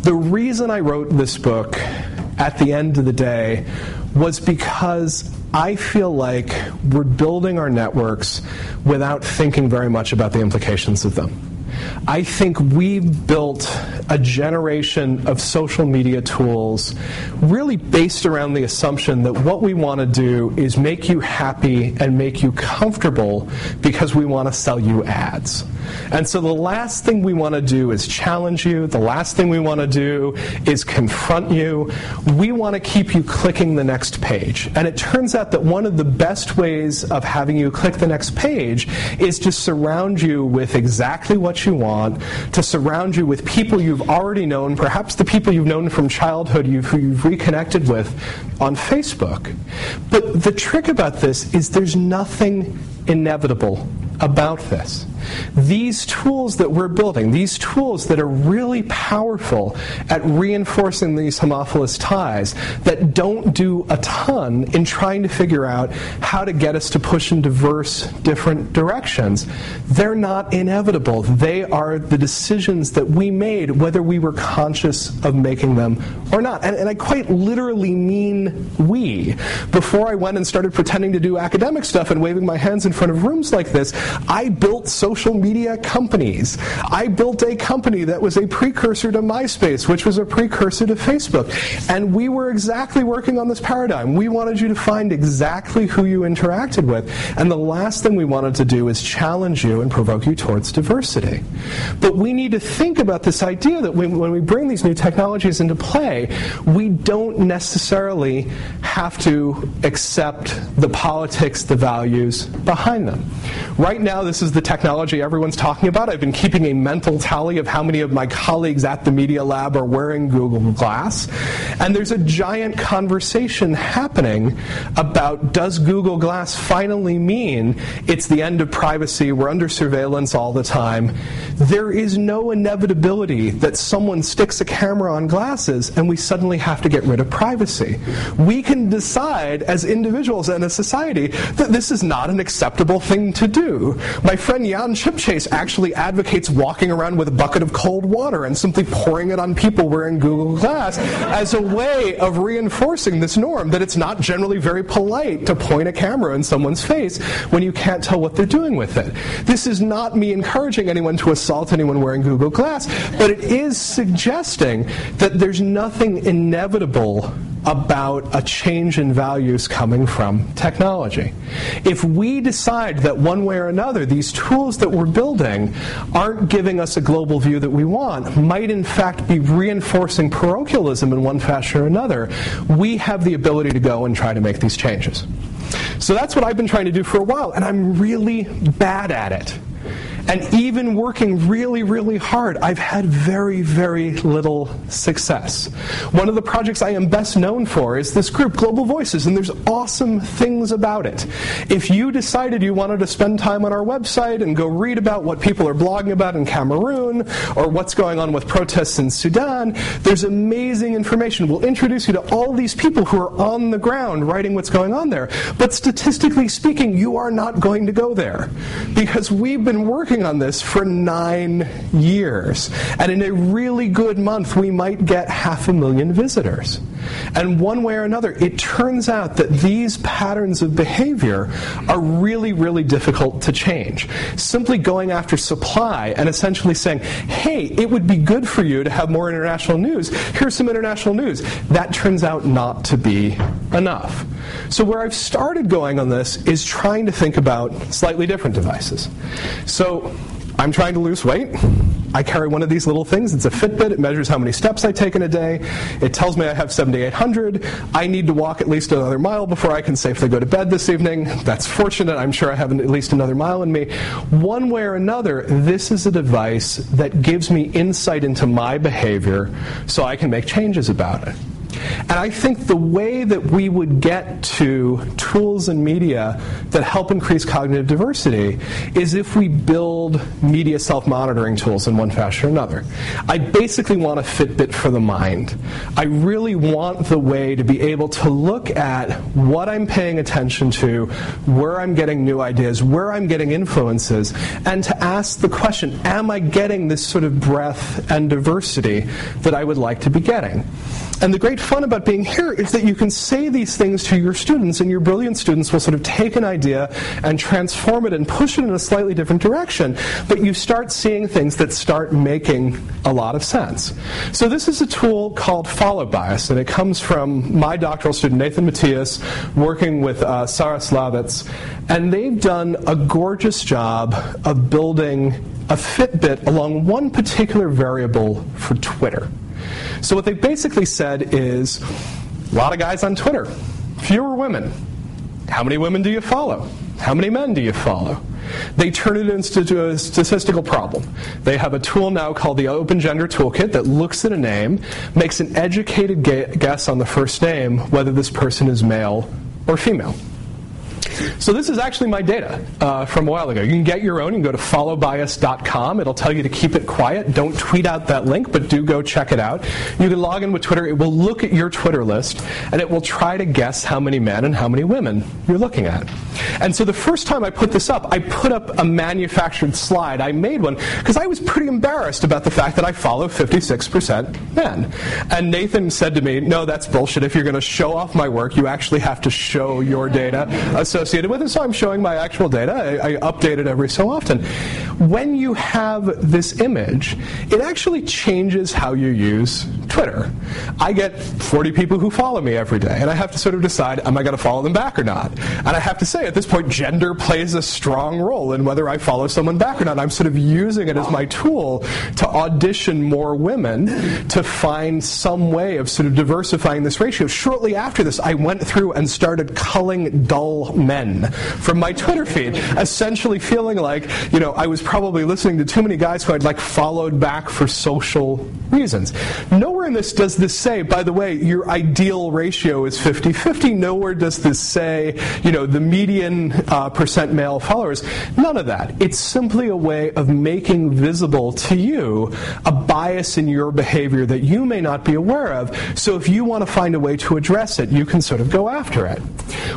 The reason I wrote this book at the end of the day was because I feel like we're building our networks without thinking very much about the implications of them. I think we've built a generation of social media tools really based around the assumption that what we want to do is make you happy and make you comfortable because we want to sell you ads. And so the last thing we want to do is challenge you. The last thing we want to do is confront you. We want to keep you clicking the next page. And it turns out that one of the best ways of having you click the next page is to surround you with exactly what you want, to surround you with people you've already known, perhaps the people you've known from childhood you've, who you've reconnected with on Facebook. But the trick about this is there's nothing inevitable about this. These tools that we're building, these tools that are really powerful at reinforcing these homophilous ties, that don't do a ton in trying to figure out how to get us to push in diverse, different directions, they're not inevitable. They are the decisions that we made, whether we were conscious of making them or not. And, and I quite literally mean we. Before I went and started pretending to do academic stuff and waving my hands in front of rooms like this, I built social media companies. I built a company that was a precursor to MySpace, which was a precursor to Facebook. And we were exactly working on this paradigm. We wanted you to find exactly who you interacted with. And the last thing we wanted to do is challenge you and provoke you towards diversity. But we need to think about this idea that when, we bring these new technologies into play, we don't necessarily have to accept the politics, the values behind them. Right now, this is the technology everyone's talking about. I've been keeping a mental tally of how many of my colleagues at the Media Lab are wearing Google Glass. And there's a giant conversation happening about does Google Glass finally mean it's the end of privacy, we're under surveillance all the time? There is no inevitability that someone sticks a camera on glasses and we suddenly have to get rid of privacy. We can decide as individuals and as society that this is not an acceptable thing to do. My friend Jan Chipchase actually advocates walking around with a bucket of cold water and simply pouring it on people wearing Google Glass as a way of reinforcing this norm that it's not generally very polite to point a camera in someone's face when you can't tell what they're doing with it. This is not me encouraging anyone to assault anyone wearing Google Glass, but it is suggesting that there's nothing inevitable about a change in values coming from technology. If we decide that one way or another these tools that we're building aren't giving us a global view that we want, might in fact be reinforcing parochialism in one fashion or another, we have the ability to go and try to make these changes. So that's what I've been trying to do for a while, and I'm really bad at it. And even working really, really hard, I've had very, very little success. One of the projects I am best known for is this group, Global Voices, and there's awesome things about it. If you decided you wanted to spend time on our website and go read about what people are blogging about in Cameroon or what's going on with protests in Sudan, there's amazing information. We'll introduce you to all these people who are on the ground writing what's going on there. But statistically speaking, you are not going to go there because we've been working on this for nine years. And in a really good month, we might get half a million visitors. And one way or another, it turns out that these patterns of behavior are really, really difficult to change. Simply going after supply and essentially saying, hey, it would be good for you to have more international news. Here's some international news. That turns out not to be enough. So, where I've started going on this is trying to think about slightly different devices. So, I'm trying to lose weight. I carry one of these little things. It's a Fitbit. It measures how many steps I take in a day. It tells me I have 7,800. I need to walk at least another mile before I can safely go to bed this evening. That's fortunate. I'm sure I have at least another mile in me. One way or another, this is a device that gives me insight into my behavior so I can make changes about it. And I think the way that we would get to tools and media that help increase cognitive diversity is if we build media self monitoring tools in one fashion or another. I basically want a Fitbit for the mind. I really want the way to be able to look at what I'm paying attention to, where I'm getting new ideas, where I'm getting influences, and to ask the question Am I getting this sort of breadth and diversity that I would like to be getting? And the great fun about being here is that you can say these things to your students, and your brilliant students will sort of take an idea and transform it and push it in a slightly different direction. But you start seeing things that start making a lot of sense. So, this is a tool called Follow Bias, and it comes from my doctoral student, Nathan Matias, working with uh, Sarah Szalavitz. And they've done a gorgeous job of building a Fitbit along one particular variable for Twitter. So, what they basically said is a lot of guys on Twitter, fewer women. How many women do you follow? How many men do you follow? They turn it into a statistical problem. They have a tool now called the Open Gender Toolkit that looks at a name, makes an educated guess on the first name whether this person is male or female. So this is actually my data uh, from a while ago. You can get your own. You can go to followbias.com. It'll tell you to keep it quiet. Don't tweet out that link, but do go check it out. You can log in with Twitter. It will look at your Twitter list, and it will try to guess how many men and how many women you're looking at. And so the first time I put this up, I put up a manufactured slide. I made one because I was pretty embarrassed about the fact that I follow 56% men. And Nathan said to me, no, that's bullshit. If you're going to show off my work, you actually have to show your data associated with it. So I'm showing my actual data. I, I update it every so often. When you have this image, it actually changes how you use Twitter. I get 40 people who follow me every day, and I have to sort of decide, am I going to follow them back or not? And I have to say, at this point, gender plays a strong role in whether I follow someone back or not. I'm sort of using it as my tool to audition more women to find some way of sort of diversifying this ratio. Shortly after this, I went through and started culling dull men from my Twitter feed, essentially feeling like, you know, I was probably listening to too many guys who I'd like followed back for social reasons. Nowhere in this does this say, by the way, your ideal ratio is 50 50. Nowhere does this say, you know, the median uh, percent male followers. None of that. It's simply a way of making visible to you a bias in your behavior that you may not be aware of. So if you want to find a way to address it, you can sort of go after it.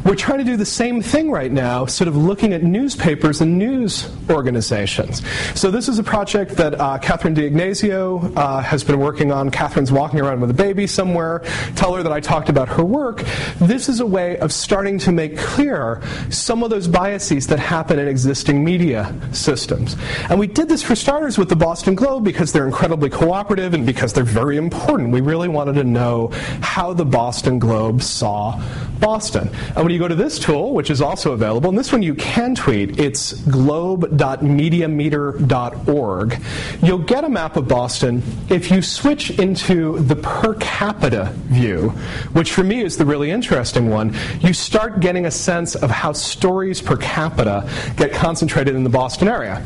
We're trying to do the same thing right now, sort of looking at newspapers and news organizations. So this is a project that uh, Catherine D'Ignazio uh, has been working on. Catherine's walking around with a baby somewhere. Tell her that I talked about her work. This is a way of starting to make clear some of those biases that happen in existing media systems. And we did this for starters with the Boston Globe because they're incredibly cooperative and because they're very important. We really wanted to know how the Boston Globe saw Boston. And when you go to this tool, which is also available, and this one you can tweet, it's globe.mediameter.org. You'll get a map of Boston if you switch into the per capita view, which for me is the really interesting one. You start getting a sense of how stories per capita get concentrated in the Boston area.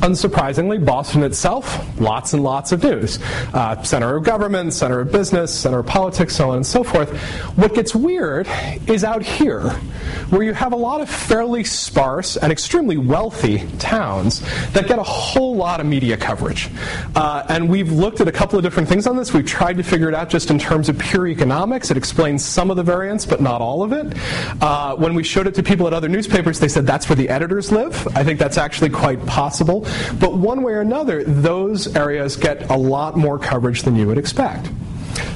Unsurprisingly, Boston itself, lots and lots of news. Uh, center of government, center of business, center of politics, so on and so forth. What gets weird is out here, where you have a lot of fairly sparse and extremely wealthy towns that get a whole lot of media coverage. Uh, and we've looked at a couple of different things on this. We've tried to figure it out just in terms of pure economics. It explains some of the variance, but not all of it. Uh, when we showed it to people at other newspapers, they said that's where the editors live. I think that's actually quite possible. But one way or another, those areas get a lot more coverage than you would expect.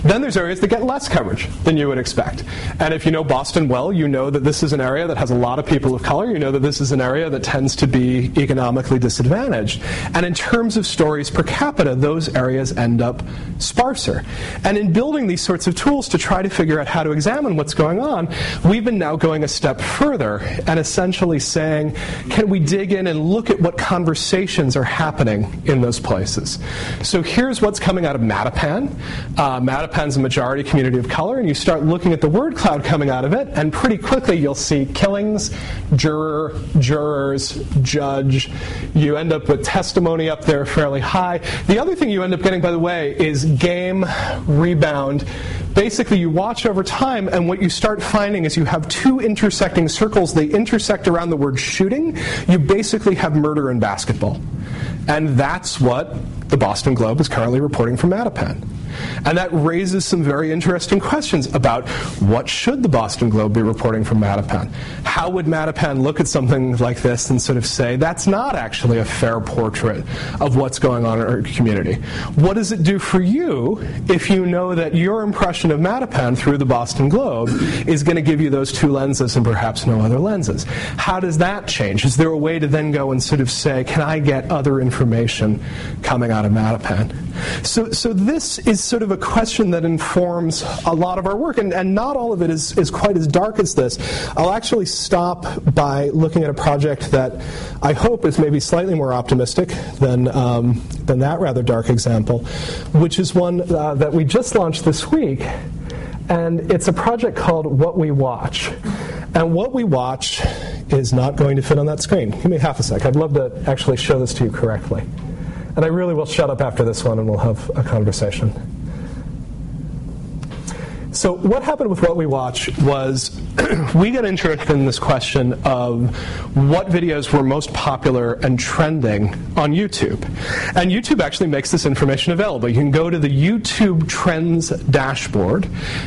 Then there's areas that get less coverage than you would expect. And if you know Boston well, you know that this is an area that has a lot of people of color. You know that this is an area that tends to be economically disadvantaged. And in terms of stories per capita, those areas end up sparser. And in building these sorts of tools to try to figure out how to examine what's going on, we've been now going a step further and essentially saying, can we dig in and look at what conversations are happening in those places? So here's what's coming out of Mattapan. Uh, Mattapan's a majority community of color, and you start looking at the word cloud coming out of it, and pretty quickly you'll see killings, juror, jurors, judge. You end up with testimony up there fairly high. The other thing you end up getting, by the way, is game, rebound. Basically, you watch over time, and what you start finding is you have two intersecting circles. They intersect around the word shooting. You basically have murder in basketball. And that's what the Boston Globe is currently reporting from Mattapan. And that raises some very interesting questions about what should the Boston Globe be reporting from Mattapan? How would Mattapan look at something like this and sort of say, that's not actually a fair portrait of what's going on in our community? What does it do for you if you know that your impression of Mattapan through the Boston Globe is going to give you those two lenses and perhaps no other lenses? How does that change? Is there a way to then go and sort of say, can I get other information coming out of Mattapan? So, so this is sort of a question that informs a lot of our work, and, and not all of it is, is quite as dark as this. I'll actually stop by looking at a project that I hope is maybe slightly more optimistic than, um, than that rather dark example, which is one uh, that we just launched this week. And it's a project called What We Watch. And what we watch is not going to fit on that screen. Give me half a sec. I'd love to actually show this to you correctly. And I really will shut up after this one and we'll have a conversation. So, what happened with what we watch was we got interested in this question of what videos were most popular and trending on YouTube. And YouTube actually makes this information available. You can go to the YouTube Trends dashboard.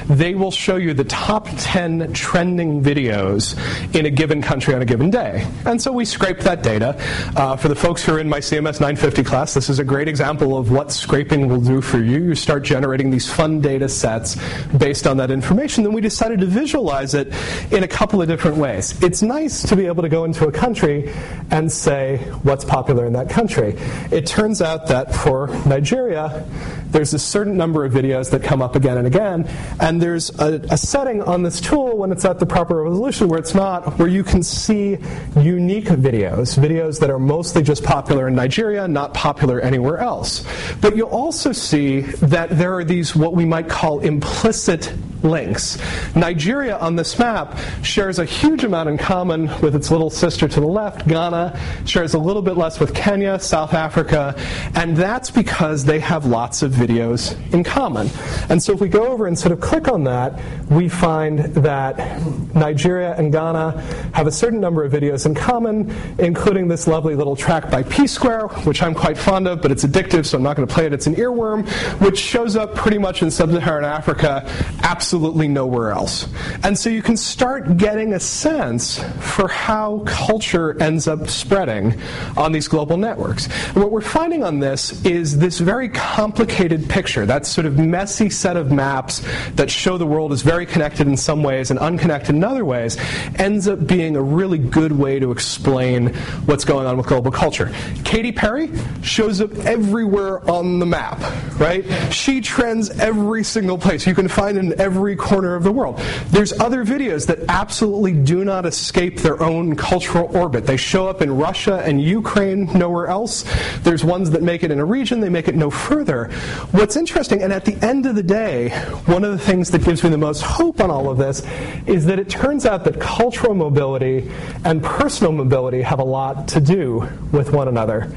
They will show you the top 10 trending videos in a given country on a given day. And so we scraped that data. Uh, for the folks who are in my CMS 950 class, this is a great example of what scraping will do for you. You start generating these fun data sets based on that information. Then we decided to visualize it in a couple of different ways. It's nice to be able to go into a country and say what's popular in that country. It turns out that for Nigeria, there's a certain number of videos that come up again and again, and there's a, a, setting on this tool when it's at the proper resolution where it's not, where you can see unique videos, videos that are mostly just popular in Nigeria, not popular anywhere else. But you'll also see that there are these what we might call implicit links. Nigeria on this map shares a huge amount in common with its little sister to the left, Ghana, shares a little bit less with Kenya, South Africa, and that's because they have lots of videos in common. And so if we go over and sort of click on that, we find that Nigeria and Ghana have a certain number of videos in common, including this lovely little track by P Square, which I'm quite fond of, but it's addictive, so I'm not going to play it. It's an earworm, which shows up pretty much in sub Saharan Africa, absolutely nowhere else. And so you can start getting a sense for how culture ends up spreading on these global networks. And what we're finding on this is this very complicated picture, that sort of messy set of maps that show the world is very connected in some ways and unconnected in other ways, ends up being a really good way to explain what's going on with global culture. Katy Perry shows up everywhere on the map, right? She trends every single place. You can find in every corner of the world. There's other videos that absolutely do not escape their own cultural orbit. They show up in Russia and Ukraine, nowhere else. There's ones that make it in a region, they make it no further. What's interesting, and at the end of the day, one of the things that gives me the most hope on all of this is that it turns out that cultural mobility and personal mobility have a lot to do with one another.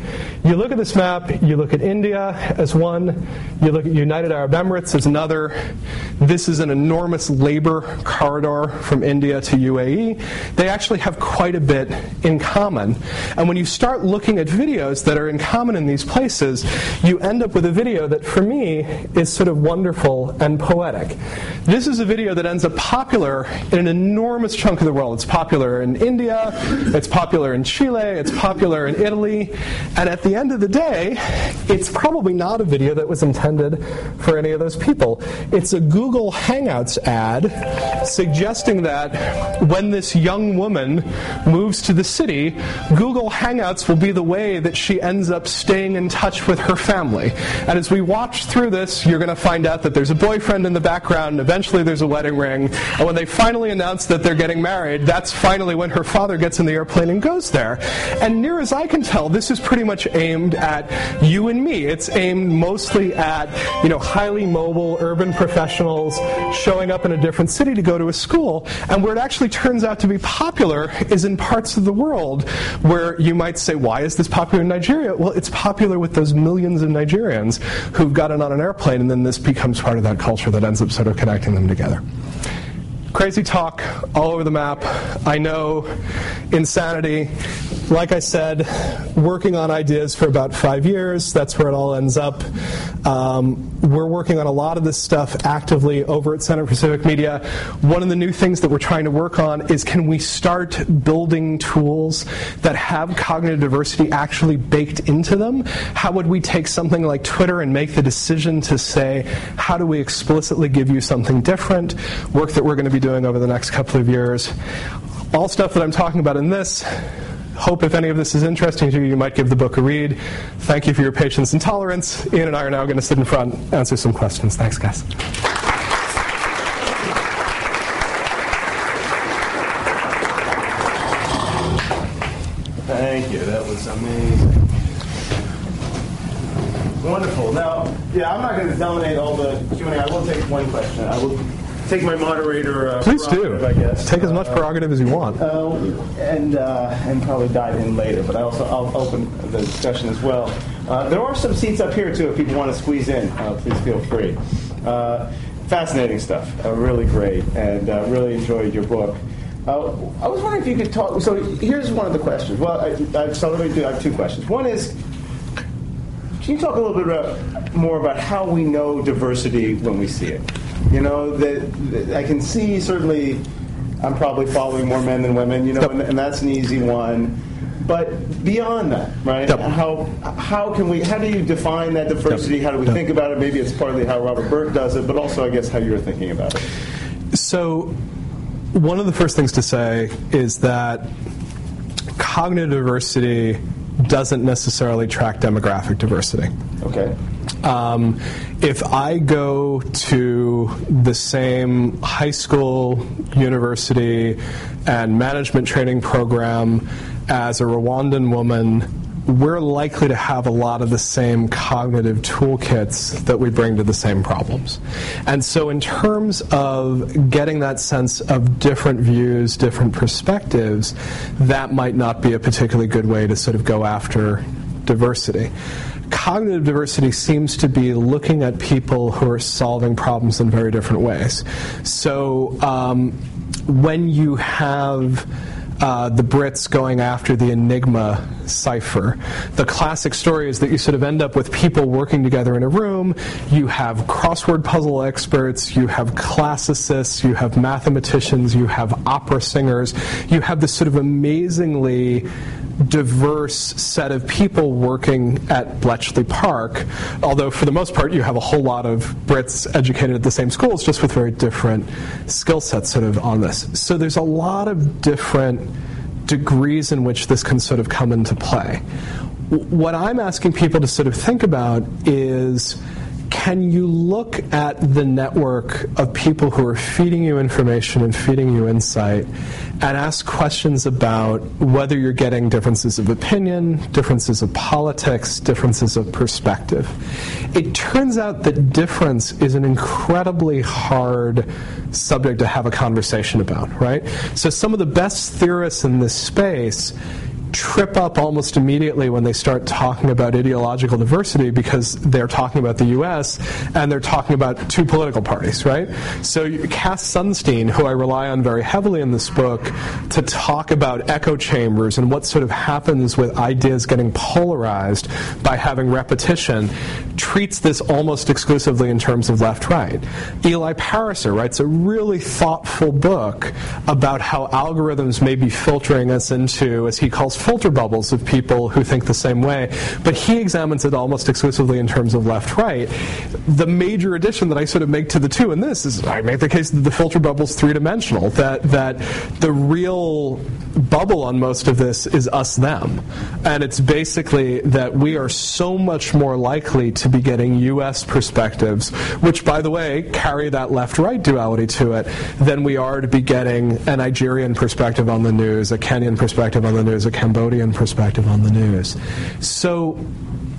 You look at this map, you look at India as one, you look at United Arab Emirates as another. This is an enormous labor corridor from India to UAE. They actually have quite a bit in common. And when you start looking at videos that are in common in these places, you end up with a video that for me is sort of wonderful and poetic. This is a video that ends up popular in an enormous chunk of the world. It's popular in India, it's popular in Chile, it's popular in Italy, and at the end of the day, it's probably not a video that was intended for any of those people. It's a Google Hangouts ad suggesting that when this young woman moves to the city, Google Hangouts will be the way that she ends up staying in touch with her family. And as we watch through this, you're going to find out that there's a boyfriend in the background, eventually there's a wedding ring. And when they finally announce that they're getting married, that's finally when her father gets in the airplane and goes there. And near as I can tell, this is pretty much aimed at you and me. It's aimed mostly at, you know, highly mobile urban professionals showing up in a different city to go to a school. And where it actually turns out to be popular is in parts of the world where you might say, why is this popular in Nigeria? Well, it's popular with those millions of Nigerians who've gotten on an airplane, and then this becomes part of that culture that ends up sort of connecting them together. Crazy talk all over the map. I know insanity. Like I said, working on ideas for about five years. That's where it all ends up. Um, we're working on a lot of this stuff actively over at Center for Civic Media. One of the new things that we're trying to work on is can we start building tools that have cognitive diversity actually baked into them? How would we take something like Twitter and make the decision to say, how do we explicitly give you something different? Work that we're going to be doing over the next couple of years. All stuff that I'm talking about in this hope if any of this is interesting to you, you might give the book a read. Thank you for your patience and tolerance. Ian and I are now going to sit in front, and answer some questions. Thanks, guys. Thank you. That was amazing. Wonderful. Now, yeah, I'm not going to dominate all the Q&A. I will take one question. I will take my moderator. Uh, Please do. I guess. Take as much Uh, prerogative as you want. uh, and uh, and probably dive in later. But I also I'll open the discussion as well. Uh, there are some seats up here too. If people want to squeeze in, uh, please feel free. Uh, fascinating stuff. Uh, really great, and uh, really enjoyed your book. Uh, I was wondering if you could talk. So here's one of the questions. Well, I, I, so let me do. I have two questions. One is. Can you talk a little bit about, more about how we know diversity when we see it? You know, that, I can see certainly I'm probably following more men than women, you know, and, and that's an easy one. But beyond that, right? Yep. How how can we? How do you define that diversity? How do we think about it? Maybe it's partly how Robert Burt does it, but also I guess how you're thinking about it. So, one of the first things to say is that cognitive diversity doesn't necessarily track demographic diversity. Okay. Um, if I go to the same high school, university, and management training program as a Rwandan woman, we're likely to have a lot of the same cognitive toolkits that we bring to the same problems. And so, in terms of getting that sense of different views, different perspectives, that might not be a particularly good way to sort of go after diversity. Cognitive diversity seems to be looking at people who are solving problems in very different ways. So um, when you have uh, the Brits going after the Enigma cipher. The classic story is that you sort of end up with people working together in a room. You have crossword puzzle experts, you have classicists, you have mathematicians, you have opera singers. You have this sort of amazingly diverse set of people working at Bletchley Park, although for the most part you have a whole lot of Brits educated at the same schools, just with very different skill sets sort of on this. So there's a lot of different degrees in which this can sort of come into play. What I'm asking people to sort of think about is can you look at the network of people who are feeding you information and feeding you insight and ask questions about whether you're getting differences of opinion, differences of politics, differences of perspective? It turns out that difference is an incredibly hard subject to have a conversation about, right? So some of the best theorists in this space trip up almost immediately when they start talking about ideological diversity because they're talking about the U.S. and they're talking about two political parties, right? So Cass Sunstein, who I rely on very heavily in this book to talk about echo chambers and what sort of happens with ideas getting polarized by having repetition, treats this almost exclusively in terms of left-right. Eli Pariser writes a really thoughtful book about how algorithms may be filtering us into, as he calls filter bubbles of people who think the same way, but he examines it almost exclusively in terms of left right. The major addition that I sort of make to the two in this is I make the case that the filter bubble is three dimensional, that, that the real bubble on most of this is us them. And it's basically that we are so much more likely to be getting U.S. perspectives, which, by the way, carry that left right duality to it, than we are to be getting a Nigerian perspective on the news, a Kenyan perspective on the news, a Cambodian perspective on the news. So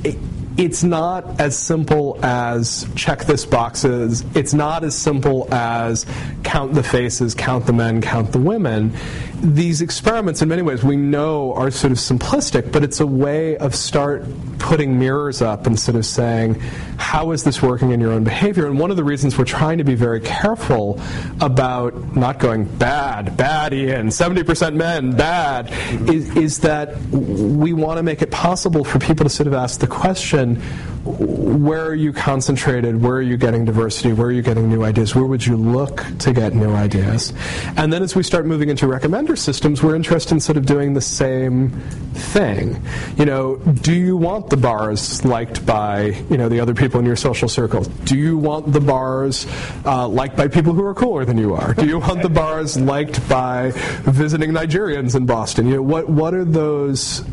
it, it's not as simple as check this boxes. It's not as simple as count the faces, count the men, count the women. These experiments, in many ways, we know are sort of simplistic, but it's a way of start putting mirrors up and sort of saying, how is this working in your own behavior? And one of the reasons we're trying to be very careful about not going bad, bad, Ian, 70% men, bad, is, is that we want to make it possible for people to sort of ask the question, where are you concentrated? Where are you getting diversity? Where are you getting new ideas? Where would you look to get new ideas? And then as we start moving into recommender systems, we're interested in sort of doing the same thing. You know, do you want the bars liked by, you know, the other people in your social circle? Do you want the bars uh, liked by people who are cooler than you are? Do you want the bars liked by visiting Nigerians in Boston? You know, what, what are those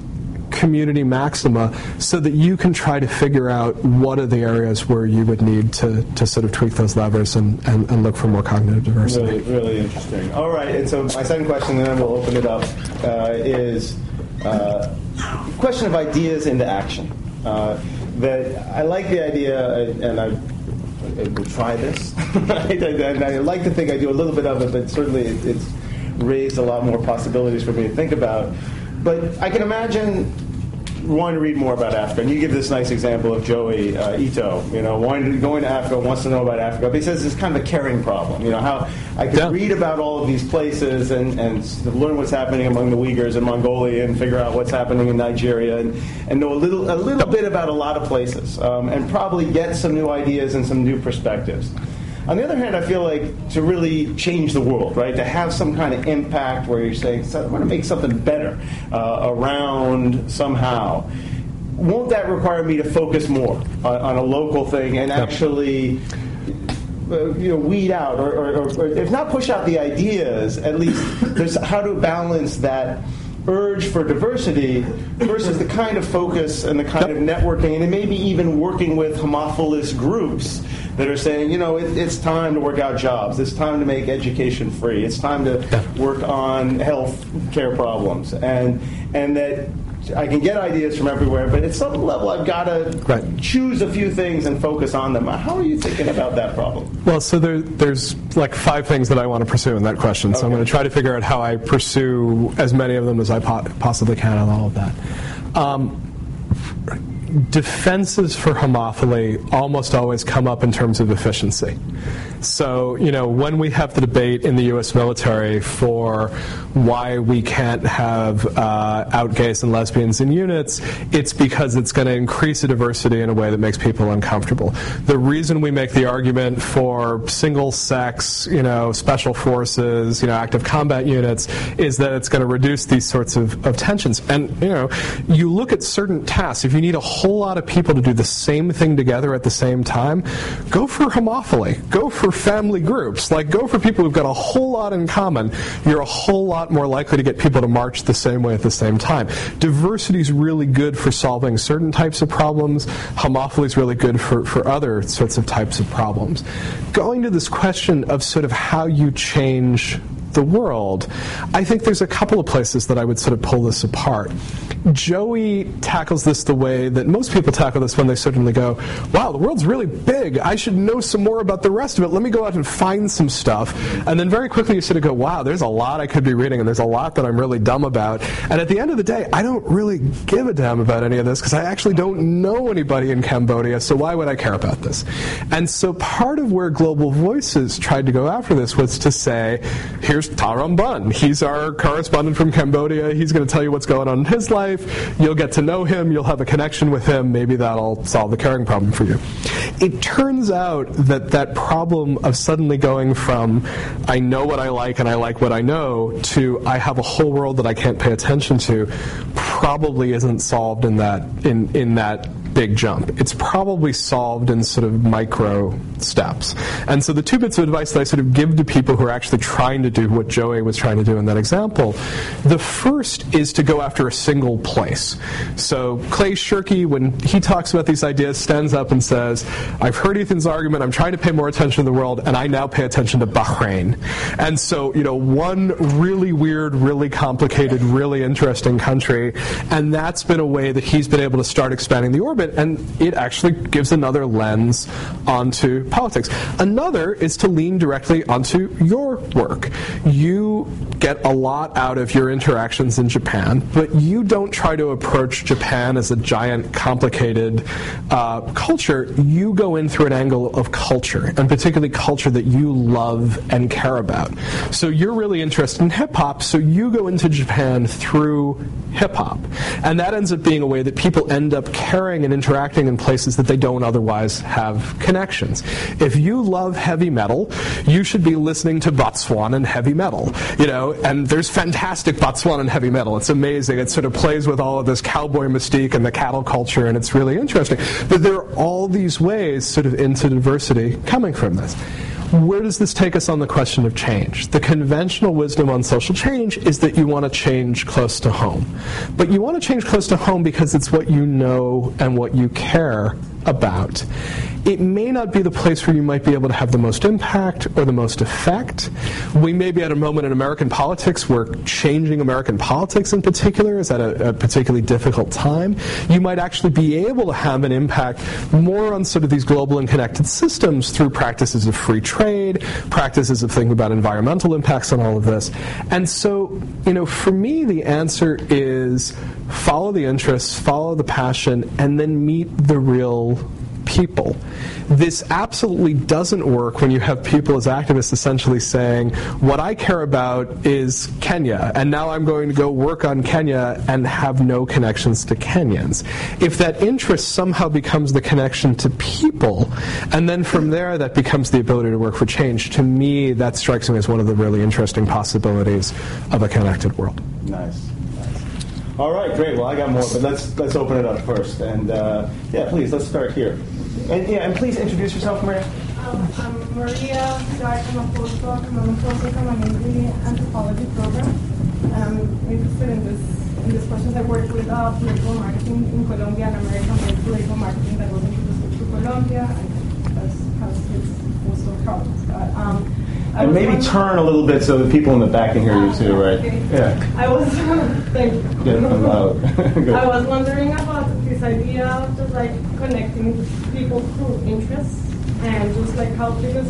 community maxima so that you can try to figure out what are the areas where you would need to, to sort of tweak those levers and, and, and look for more cognitive diversity. Really, really interesting. All right, and so my second question, and then we'll open it up, uh, is uh, question of ideas into action. Uh, that I like the idea, and I, will try this. and I like to think I do a little bit of it, but certainly it's raised a lot more possibilities for me to think about. But I can imagine wanting to read more about Africa. And you give this nice example of Joey uh, Ito, you know, wanting to, going to Africa, wants to know about Africa. But he says it's kind of a caring problem. You know, how I can Yeah. read about all of these places and, and learn what's happening among the Uyghurs in Mongolia and figure out what's happening in Nigeria and, and know a little, a little bit about a lot of places um, and probably get some new ideas and some new perspectives. On the other hand, I feel like to really change the world, right? To have some kind of impact where you're saying, I want to make something better uh, around somehow. Won't that require me to focus more on, on a local thing and actually uh, you know, weed out, or, or, or, or if not push out the ideas, at least there's how to balance that urge for diversity versus the kind of focus and the kind of networking, and maybe even working with homophilous groups that are saying, you know, it, it's time to work out jobs, it's time to make education free, it's time to work on health care problems, and and that. I can get ideas from everywhere, but at some level, I've got to Right. choose a few things and focus on them. How are you thinking about that problem? Well, so there, there's like five things that I want to pursue in that question. So I'm going to try to figure out how I pursue as many of them as I po- possibly can on all of that. Um, defenses for homophily almost always come up in terms of efficiency. So, you know, when we have the debate in the U.S. military for why we can't have uh, out gays and lesbians in units, it's because it's going to increase the diversity in a way that makes people uncomfortable. The reason we make the argument for single sex, you know, special forces, you know, active combat units is that it's going to reduce these sorts of, of tensions. And, you know, you look at certain tasks, if you need a whole lot of people to do the same thing together at the same time, go for homophily, go for family groups, like go for people who've got a whole lot in common. You're a whole lot more likely to get people to march the same way at the same time. Diversity is really good for solving certain types of problems. Homophily is really good for, for other sorts of types of problems. Going to this question of sort of how you change the world, I think there's a couple of places that I would sort of pull this apart. Joey tackles this the way that most people tackle this when they suddenly go, wow, the world's really big. I should know some more about the rest of it. Let me go out and find some stuff. And then very quickly you sort of go, wow, there's a lot I could be reading and there's a lot that I'm really dumb about. And at the end of the day, I don't really give a damn about any of this because I actually don't know anybody in Cambodia, so why would I care about this? And so part of where Global Voices tried to go after this was to say, here's Tharum Bun. He's our correspondent from Cambodia. He's going to tell you what's going on in his life. You'll get to know him. You'll have a connection with him. Maybe that'll solve the caring problem for you. It turns out that that problem of suddenly going from I know what I like and I like what I know to I have a whole world that I can't pay attention to probably isn't solved in that in, in that big jump. It's probably solved in sort of micro steps. And so the two bits of advice that I sort of give to people who are actually trying to do what Joey was trying to do in that example, the first is to go after a single place. So Clay Shirky, when he talks about these ideas, stands up and says, I've heard Ethan's argument, I'm trying to pay more attention to the world, and I now pay attention to Bahrain. And so, you know, one really weird, really complicated, really interesting country, and that's been a way that he's been able to start expanding the orbit and it actually gives another lens onto politics. Another is to lean directly onto your work. You get a lot out of your interactions in Japan, but you don't try to approach Japan as a giant, complicated uh, culture. You go in through an angle of culture, and particularly culture that you love and care about. So you're really interested in hip hop, so you go into Japan through hip hop. And that ends up being a way that people end up caring and interacting in places that they don't otherwise have connections. If you love heavy metal, you should be listening to Botswanan heavy metal. You know, and there's fantastic Botswanan heavy metal. It's amazing. It sort of plays with all of this cowboy mystique and the cattle culture, and it's really interesting. But there are all these ways sort of into diversity coming from this where does this take us on the question of change? The conventional wisdom on social change is that you want to change close to home. But you want to change close to home because it's what you know and what you care about. It may not be the place where you might be able to have the most impact or the most effect. We may be at a moment in American politics where changing American politics in particular is at a, a particularly difficult time. You might actually be able to have an impact more on sort of these global and connected systems through practices of free trade, practices of thinking about environmental impacts on all of this. And so, you know, for me, the answer is follow the interests, follow the passion, and then meet the real people. This absolutely doesn't work when you have people as activists essentially saying, What I care about is Kenya, and now I'm going to go work on Kenya and have no connections to Kenyans. If that interest somehow becomes the connection to people, and then from there that becomes the ability to work for change, to me, that strikes me as one of the really interesting possibilities of a connected world. Nice. All right, great. Well, I got more, but let's let's open it up first. And uh, yeah, please, let's start here. And yeah, and please introduce yourself, Maria. Um, I'm Maria Stark. I'm a postdoc. I'm a postdoc on an anthropology program. And I'm interested in this in this questions. I work with uh, political marketing in Colombia and American political marketing that was introduced to Colombia, and that's how it's also helped. But, um, And maybe turn a little bit so the people in the back can hear you too, right? Yeah. I was thank you. Get them loud. I was wondering about this idea of just like connecting people through interests and just like how because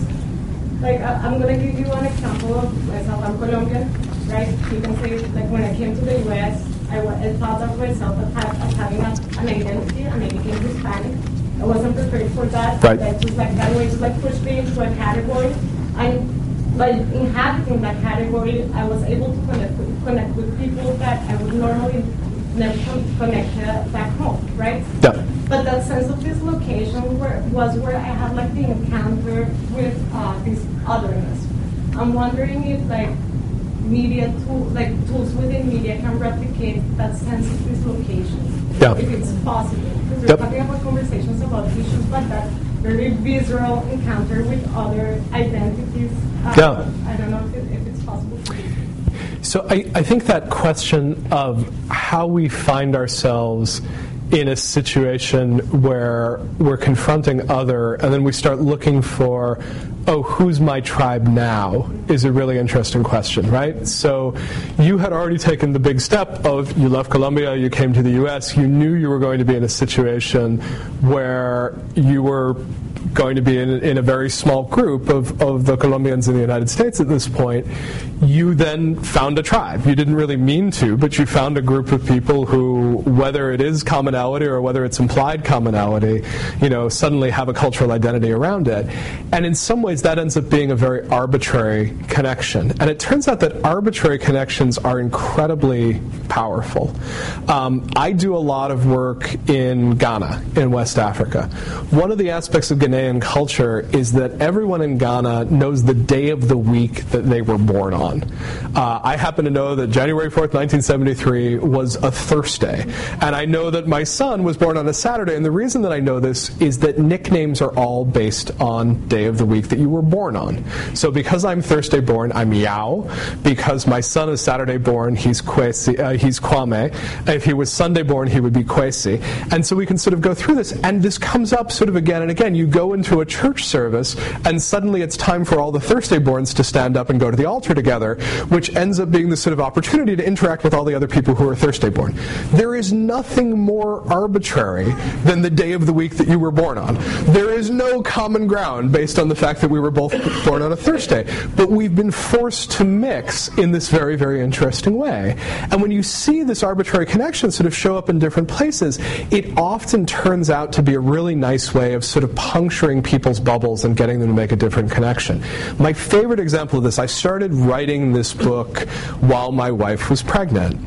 like I, I'm gonna give you an example of myself. I'm Colombian, right? You can say like when I came to the U.S., I, wa- I thought of myself as, as having a, an identity, and I became Hispanic. I wasn't prepared for that. Right. That just like that way, just like pushed me into a category. And by inhabiting that category, I was able to connect with, connect with people that I would normally never connect uh, back home, right? Yeah. But that sense of dislocation where, was where I had like the encounter with uh, this otherness. I'm wondering if like media tool, like tools within media can replicate that sense of dislocation. Yeah. If it's possible. Because we're Yep. talking about conversations about issues like that, very visceral encounter with other identities. Uh, Yeah. I don't know if, it, if it's possible. So I, I think that question of how we find ourselves in a situation where we're confronting other and then we start looking for oh who's my tribe now is a really interesting question right? So you had already taken the big step of you left colombia you came to the us you knew you were going to be in a situation where you were going to be in, in a very small group of, of the Colombians in the United States at this point, you then found a tribe. You didn't really mean to, but you found a group of people who, whether it is commonality or whether it's implied commonality, you know, suddenly have a cultural identity around it. And in some ways, that ends up being a very arbitrary connection. And it turns out that arbitrary connections are incredibly powerful. Um, I do a lot of work in Ghana, in West Africa. One of the aspects of Ghanaian culture is that everyone in Ghana knows the day of the week that they were born on. Uh, I happen to know that January 4th, 1973 was a Thursday. And I know that my son was born on a Saturday. And the reason that I know this is that nicknames are all based on day of the week that you were born on. So because I'm Thursday born, I'm Yao. Because my son is Saturday born, he's Kwesi, uh, he's Kwame. If he was Sunday born, he would be Kwesi. And so we can sort of go through this. And this comes up sort of again and again. You go go into a church service and suddenly it's time for all the Thursday borns to stand up and go to the altar together, which ends up being the sort of opportunity to interact with all the other people who are Thursday born. There is nothing more arbitrary than the day of the week that you were born on. There is no common ground based on the fact that we were both born on a Thursday. But we've been forced to mix in this very, very interesting way. And when you see this arbitrary connection sort of show up in different places, it often turns out to be a really nice way of sort of puncturing people's bubbles and getting them to make a different connection. My favorite example of this, I started writing this book while my wife was pregnant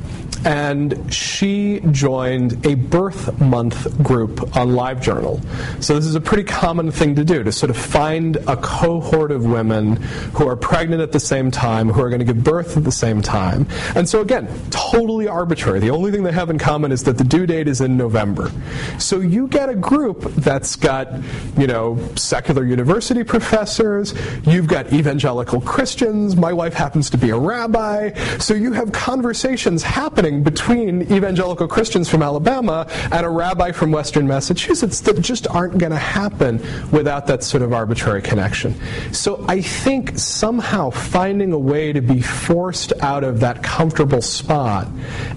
and she joined a birth month group on LiveJournal. So this is a pretty common thing to do to sort of find a cohort of women who are pregnant at the same time, who are going to give birth at the same time. And so again, totally arbitrary. The only thing they have in common is that the due date is in November. So you get a group that's got, you know, secular university professors, you've got evangelical Christians, my wife happens to be a rabbi, so you have conversations happening between evangelical Christians from Alabama and a rabbi from Western Massachusetts that just aren't going to happen without that sort of arbitrary connection. So I think somehow finding a way to be forced out of that comfortable spot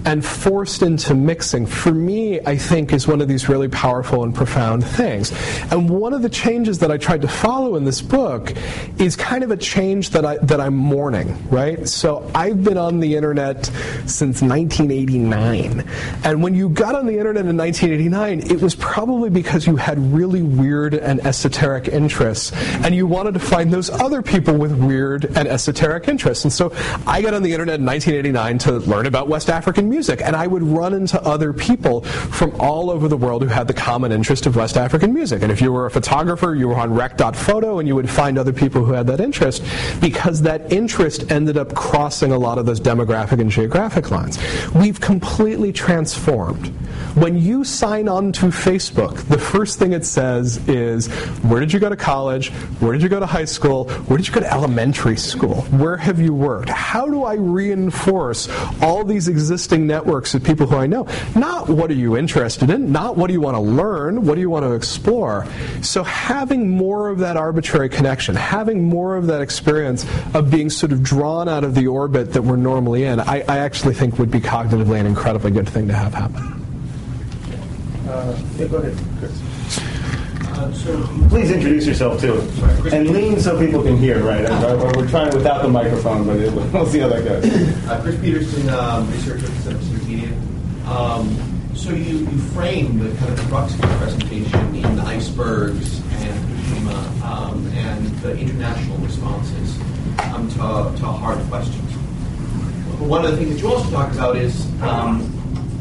and forced into mixing, for me, I think is one of these really powerful and profound things. And one of the changes that I tried to follow in this book is kind of a change that I that I'm mourning, right? So I've been on the internet since 19 1989. And when you got on the internet in 1989, it was probably because you had really weird and esoteric interests, and you wanted to find those other people with weird and esoteric interests. And so I got on the internet in 1989 to learn about West African music, and I would run into other people from all over the world who had the common interest of West African music. And if you were a photographer, you were on rec.photo, and you would find other people who had that interest because that interest ended up crossing a lot of those demographic and geographic lines we've completely transformed. When you sign on to Facebook, the first thing it says is, Where did you go to college? Where did you go to high school? Where did you go to elementary school? Where have you worked? How do I reinforce all these existing networks of people who I know? Not what are you interested in, not what do you want to learn, what do you want to explore. So having more of that arbitrary connection, having more of that experience of being sort of drawn out of the orbit that we're normally in, I, I actually think would be cognitively an incredibly good thing to have happen. Uh, yeah, go ahead, Chris. Uh, so Please introduce yourself too, and lean so people can hear. Right, uh, we're trying without the microphone, but it, we'll see how that goes. Uh, Chris Peterson, um, researcher at Wikipedia. Um, so you, you frame the kind of crux of your presentation in the icebergs and Fukushima um, and the international responses um, to, to hard questions one of the things that you also talk about is, um,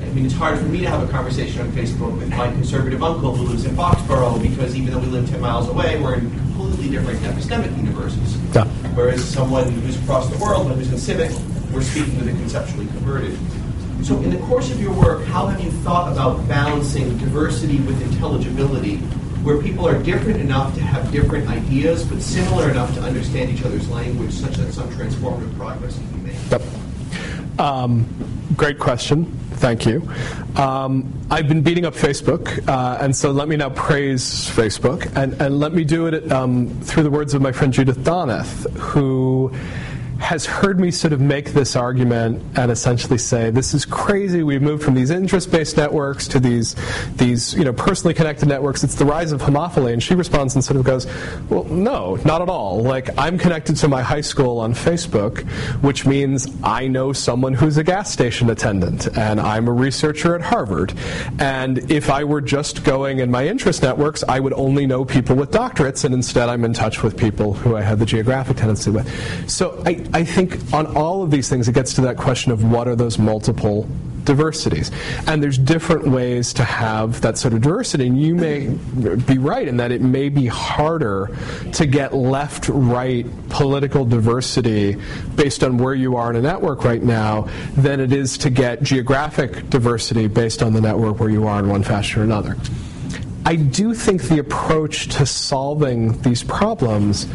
I mean, it's hard for me to have a conversation on Facebook with my conservative uncle who lives in Foxborough because even though we live 10 miles away, we're in completely different epistemic universes. Yeah. Whereas someone who's across the world, who's in civic, we're speaking with a conceptually converted. So, in the course of your work, how have you thought about balancing diversity with intelligibility, where people are different enough to have different ideas, but similar enough to understand each other's language, such that some transformative progress can be made? Yep. Um, great question. Thank you. Um, I've been beating up Facebook, uh, and so let me now praise Facebook, and, and let me do it um, through the words of my friend Judith Donath, who has heard me sort of make this argument and essentially say this is crazy. We've moved from these interest-based networks to these these you know personally connected networks. It's the rise of homophily. And she responds and sort of goes, well, no, not at all. Like I'm connected to my high school on Facebook, which means I know someone who's a gas station attendant, and I'm a researcher at Harvard. And if I were just going in my interest networks, I would only know people with doctorates, and instead I'm in touch with people who I had the geographic tendency with. So I, I think on all of these things, it gets to that question of what are those multiple diversities. And there's different ways to have that sort of diversity. And you may be right in that it may be harder to get left right political diversity based on where you are in a network right now than it is to get geographic diversity based on the network where you are in one fashion or another. I do think the approach to solving these problems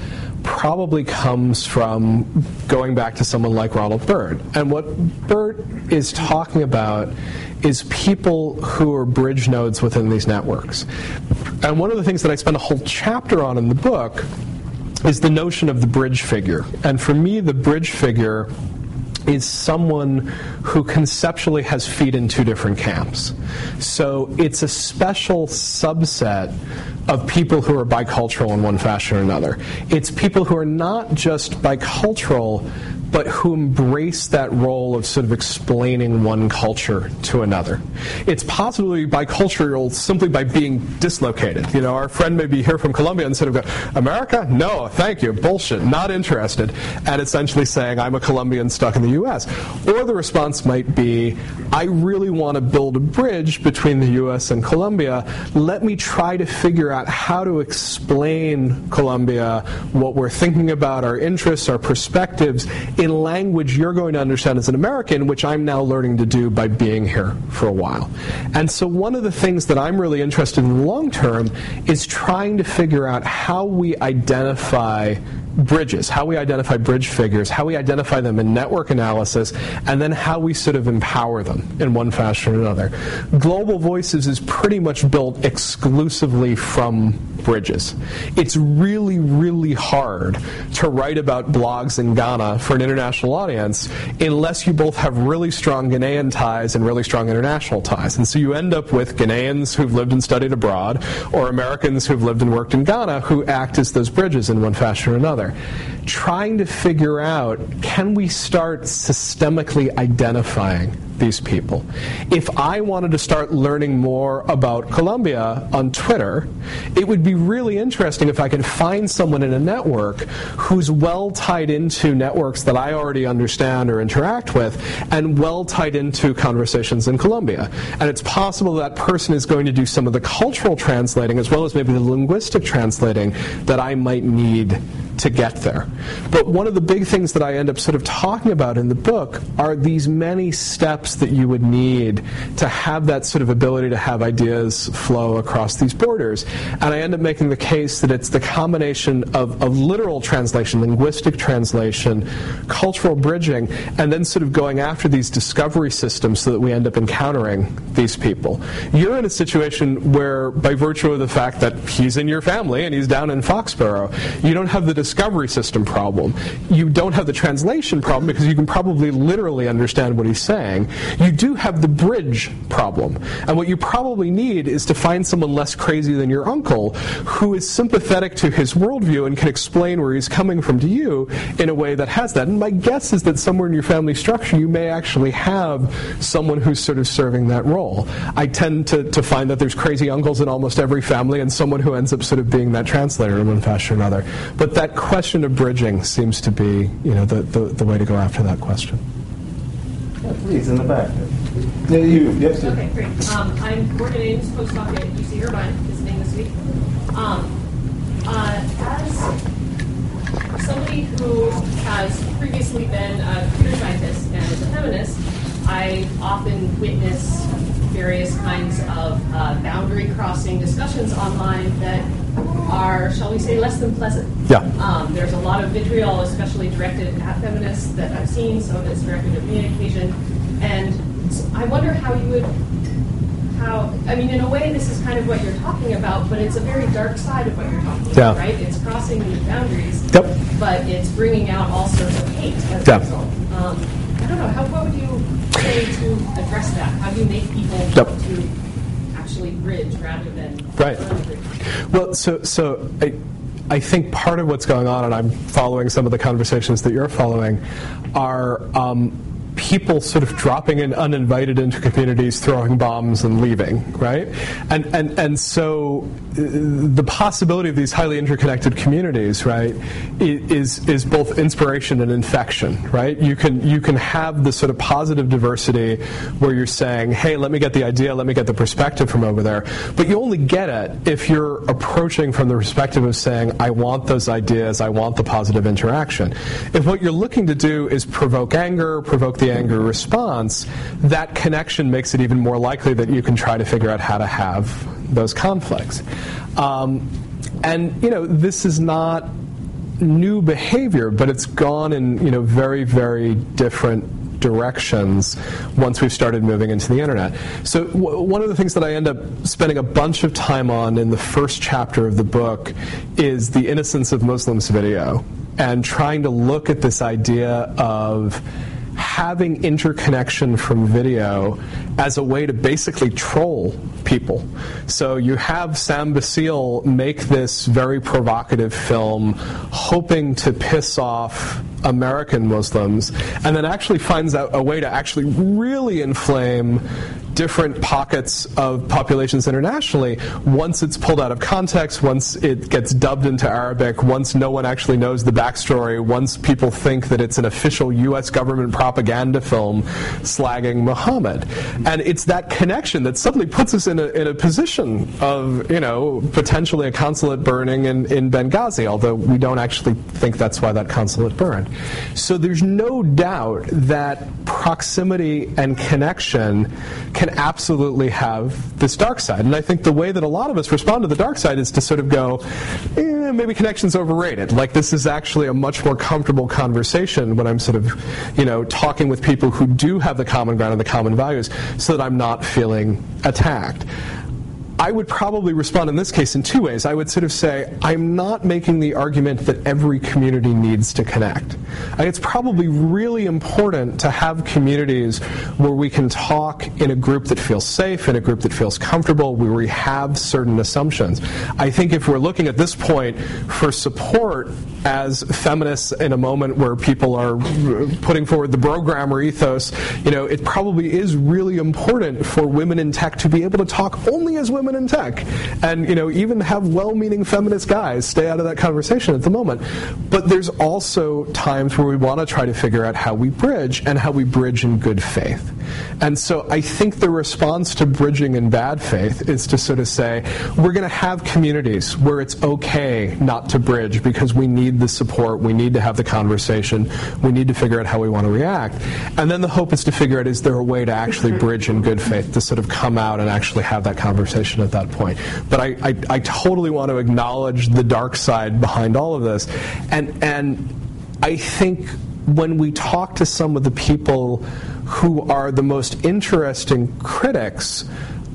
probably comes from going back to someone like Ronald Burt. And what Burt is talking about is people who are bridge nodes within these networks. And one of the things that I spend a whole chapter on in the book is the notion of the bridge figure. And for me, the bridge figure is someone who conceptually has feet in two different camps. So it's a special subset of people who are bicultural in one fashion or another. It's people who are not just bicultural, but who embrace that role of sort of explaining one culture to another. It's possibly bicultural simply by being dislocated. You know, our friend may be here from Colombia and sort of go, America? No, thank you, bullshit, not interested, and essentially saying, I'm a Colombian stuck in the US. Or the response might be, I really want to build a bridge between the US and Colombia. Let me try to figure out how to explain Colombia, what we're thinking about, our interests, our perspectives in language you're going to understand as an American, which I'm now learning to do by being here for a while. And so, one of the things that I'm really interested in long term is trying to figure out how we identify bridges, how we identify bridge figures, how we identify them in network analysis, and then how we sort of empower them in one fashion or another. Global Voices is pretty much built exclusively from bridges. It's really, really hard to write about blogs in Ghana for an international audience unless you both have really strong Ghanaian ties and really strong international ties. And so you end up with Ghanaians who've lived and studied abroad or Americans who've lived and worked in Ghana who act as those bridges in one fashion or another Father trying to figure out can we start systemically identifying these people. If I wanted to start learning more about Colombia on Twitter, it would be really interesting if I could find someone in a network who's well tied into networks that I already understand or interact with and well tied into conversations in Colombia. And it's possible that person is going to do some of the cultural translating as well as maybe the linguistic translating that I might need to get there. But one of the big things that I end up sort of talking about in the book are these many steps that you would need to have that sort of ability to have ideas flow across these borders. And I end up making the case that it's the combination of, literal translation, linguistic translation, cultural bridging, and then sort of going after these discovery systems so that we end up encountering these people. You're in a situation where, by virtue of the fact that he's in your family and he's down in Foxborough, you don't have the discovery system problem. You don't have the translation problem because you can probably literally understand what he's saying. You do have the bridge problem. And what you probably need is to find someone less crazy than your uncle who is sympathetic to his worldview and can explain where he's coming from to you in a way that has that. And my guess is that somewhere in your family structure you may actually have someone who's sort of serving that role. I tend to, to find that there's crazy uncles in almost every family and someone who ends up sort of being that translator in one fashion or another. But that question of bridging seems to be, you know, the, the, the way to go after that question. Yeah, please, in the back. Yeah, you. Yes, sir. Okay, great. Um, I'm Morgan Ames, postdoc at UC Irvine, visiting this week. Um, uh, as somebody who has previously been a computer scientist and is a feminist, I often witness various kinds of uh, boundary crossing discussions online that are, shall we say, less than pleasant. Yeah. Um, there's a lot of vitriol, especially directed at feminists, that I've seen. Some of it's directed at me on occasion, and I wonder how you would, how I mean, in a way, this is kind of what you're talking about, but it's a very dark side of what you're talking Yeah. about, right? It's crossing these boundaries, Yep. but it's bringing out all sorts of hate as Yeah. a result. Um, I don't know. How, what would you say to address that? How do you make people Yep. to actually bridge rather than Right. Well, so so I, I think part of what's going on, and I'm following some of the conversations that you're following, are um, people sort of dropping in uninvited into communities, throwing bombs and leaving, right? And and and so uh, the possibility of these highly interconnected communities, right, is is both inspiration and infection, right? You can you can have this sort of positive diversity where you're saying, hey, let me get the idea, let me get the perspective from over there, but you only get it if you're approaching from the perspective of saying, I want those ideas, I want the positive interaction. If what you're looking to do is provoke anger, provoke the anger response, that connection makes it even more likely that you can try to figure out how to have those conflicts. Um, and, you know, this is not new behavior, but it's gone in you know very very different directions once we've started moving into the internet. So w- one of the things that I end up spending a bunch of time on in the first chapter of the book is the innocence of Muslims video and trying to look at this idea of having interconnection from video as a way to basically troll people. So you have Sam Bacile make this very provocative film, hoping to piss off American Muslims, and then actually finds out a way to actually really inflame different pockets of populations internationally once it's pulled out of context, once it gets dubbed into Arabic, once no one actually knows the backstory, once people think that it's an official U.S. government propaganda film slagging Muhammad. And it's that connection that suddenly puts us in a, in a position of, you know, potentially a consulate burning in, in Benghazi, although we don't actually think that's why that consulate burned. So there's no doubt that proximity and connection can absolutely have this dark side. And I think the way that a lot of us respond to the dark side is to sort of go, eh, maybe connection's overrated. Like this is actually a much more comfortable conversation when I'm sort of, you know, talking with people who do have the common ground and the common values so that I'm not feeling attacked. I would probably respond in this case in two ways. I would sort of say, I'm not making the argument that every community needs to connect. It's probably really important to have communities where we can talk in a group that feels safe, in a group that feels comfortable, where we have certain assumptions. I think if we're looking at this point for support as feminists in a moment where people are putting forward the programmer ethos, you know, it probably is really important for women in tech to be able to talk only as women in tech. And, you know, even have well-meaning feminist guys stay out of that conversation at the moment. But there's also times where we want to try to figure out how we bridge and how we bridge in good faith. And so I think the response to bridging in bad faith is to sort of say, we're going to have communities where it's okay not to bridge because we need the support, we need to have the conversation, we need to figure out how we want to react. And then the hope is to figure out is there a way to actually mm-hmm. bridge in good faith, to sort of come out and actually have that conversation at that point. But I, I, I totally want to acknowledge the dark side behind all of this. And, and I think when we talk to some of the people who are the most interesting critics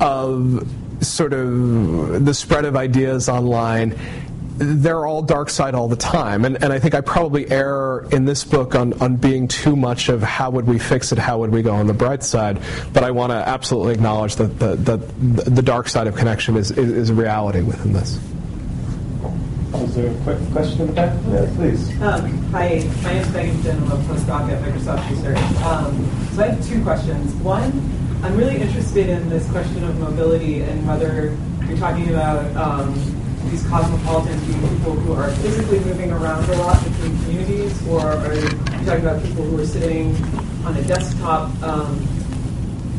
of sort of the spread of ideas online, they're all dark side all the time. And, and I think I probably err in this book on, on being too much of how would we fix it, how would we go on the bright side. But I want to absolutely acknowledge that the, the, the dark side of connection is, is, is a reality within this. Is there a quick question in the back? Yeah, please. Um, hi, my name is Megan Finn. I'm a postdoc at Microsoft Research. Um, so I have two questions. One, I'm really interested in this question of mobility and whether you're talking about um, these cosmopolitans being people who are physically moving around a lot between communities, or are you talking about people who are sitting on a desktop? Um,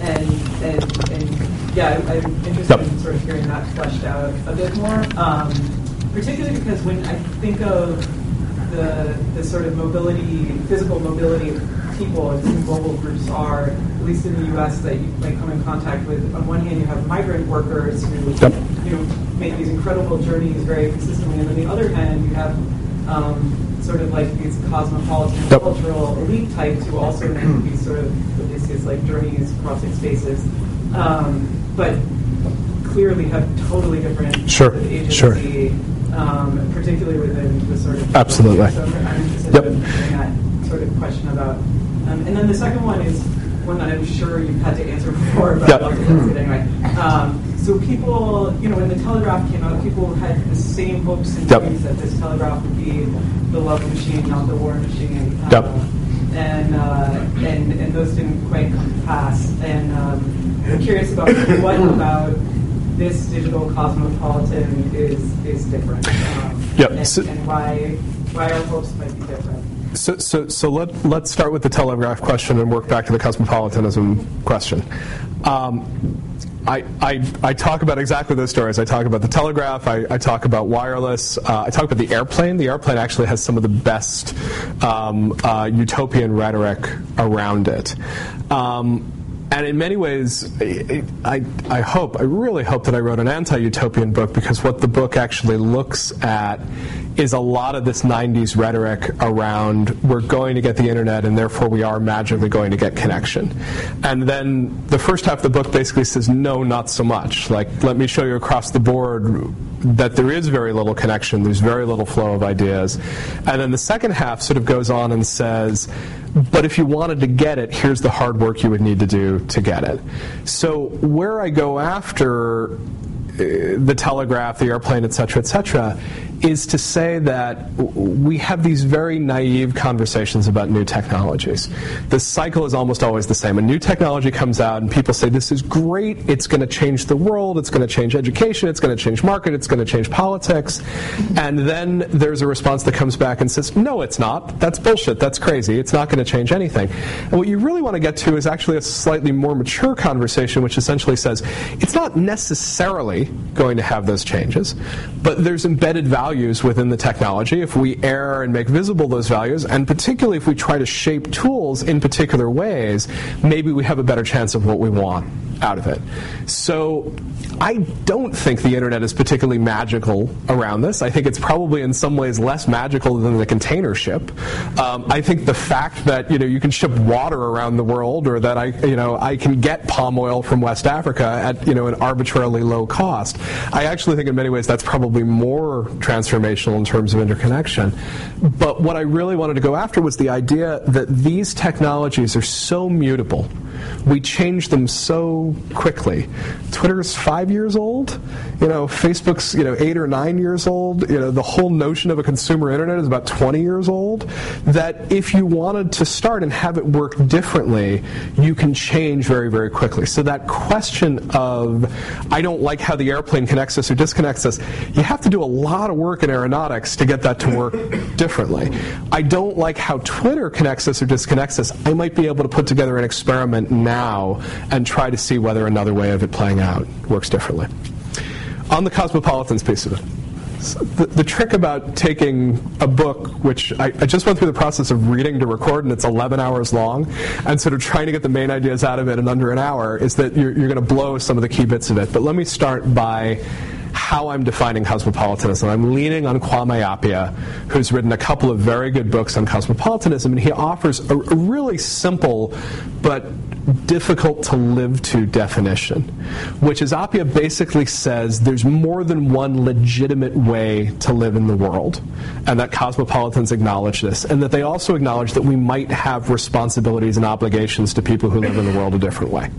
and, and, and yeah, I'm interested yep. in sort of hearing that fleshed out a bit more. Um, particularly because when I think of the, the sort of mobility, physical mobility people and mobile groups are, at least in the U.S., that you might come in contact with. On one hand, you have migrant workers who yep. you know make these incredible journeys very consistently, and on the other hand, you have um, sort of like these cosmopolitan yep. cultural elite types who also make these sort of these like journeys crossing spaces, um, but clearly have totally different sure. agency. Sure um, particularly within the sort of absolutely. So I'm interested yep. in that sort of question about. Um, and then the second one is one that I'm sure you've had to answer before, but yep. I'll answer it anyway. Um, so people, you know, when the telegraph came out, people had the same hopes and yep. dreams that this telegraph would be the love machine, not the war machine. Yep. Uh, and, uh, and and those didn't quite come to pass. And um, I'm curious about what about this digital cosmopolitan is is different. Um, yep. And, and why why our hopes might be different. So, so, so let, let's start with the telegraph question and work back to the cosmopolitanism question. Um, I, I, I, talk about exactly those stories. I talk about the telegraph. I, I talk about wireless. Uh, I talk about the airplane. The airplane actually has some of the best um, uh, utopian rhetoric around it. Um, and in many ways, I, I hope, I really hope that I wrote an anti utopian book because what the book actually looks at is a lot of this 90s rhetoric around we're going to get the internet and therefore we are magically going to get connection. And then the first half of the book basically says, no, not so much. Like, let me show you across the board that there is very little connection, there's very little flow of ideas. And then the second half sort of goes on and says, but if you wanted to get it, here's the hard work you would need to do to get it. So where I go after uh, the telegraph, the airplane, et cetera, et cetera, is to say that we have these very naive conversations about new technologies. The cycle is almost always the same. A new technology comes out, and people say, This is great, it's going to change the world, it's going to change education, it's going to change market, it's going to change politics. And then there's a response that comes back and says, No, it's not. That's bullshit. That's crazy. It's not going to change anything. And what you really want to get to is actually a slightly more mature conversation, which essentially says, It's not necessarily going to have those changes, but there's embedded value values within the technology, if we err and make visible those values, and particularly if we try to shape tools in particular ways, maybe we have a better chance of what we want out of it. So I don't think the internet is particularly magical around this. I think it's probably in some ways less magical than the container ship. Um, I think the fact that you know you can ship water around the world, or that I you know I can get palm oil from West Africa at you know an arbitrarily low cost. I actually think in many ways that's probably more transformational in terms of interconnection. But what I really wanted to go after was the idea that these technologies are so mutable. We change them so quickly. Twitter's five years old. You know, Facebook's you know eight or nine years old. You know, the whole notion of a consumer internet is about 20 years old. That if you wanted to start and have it work differently, you can change very very quickly. So that question of I don't like how the airplane connects us or disconnects us, you have to do a lot of work in aeronautics to get that to work differently. I don't like how Twitter connects us or disconnects us. I might be able to put together an experiment now and try to see whether another way of it playing out works differently. On the cosmopolitans piece of it. The, the, trick about taking a book, which I, I, just went through the process of reading to record, and it's 11 hours long, and sort of trying to get the main ideas out of it in under an hour, is that you're, you're going to blow some of the key bits of it. But let me start by how I'm defining cosmopolitanism. I'm leaning on Kwame Appiah, who's written a couple of very good books on cosmopolitanism, and he offers a, a really simple but difficult to live to definition, which is Appiah basically says there's more than one legitimate way to live in the world, and that cosmopolitans acknowledge this, and that they also acknowledge that we might have responsibilities and obligations to people who live in the world a different way.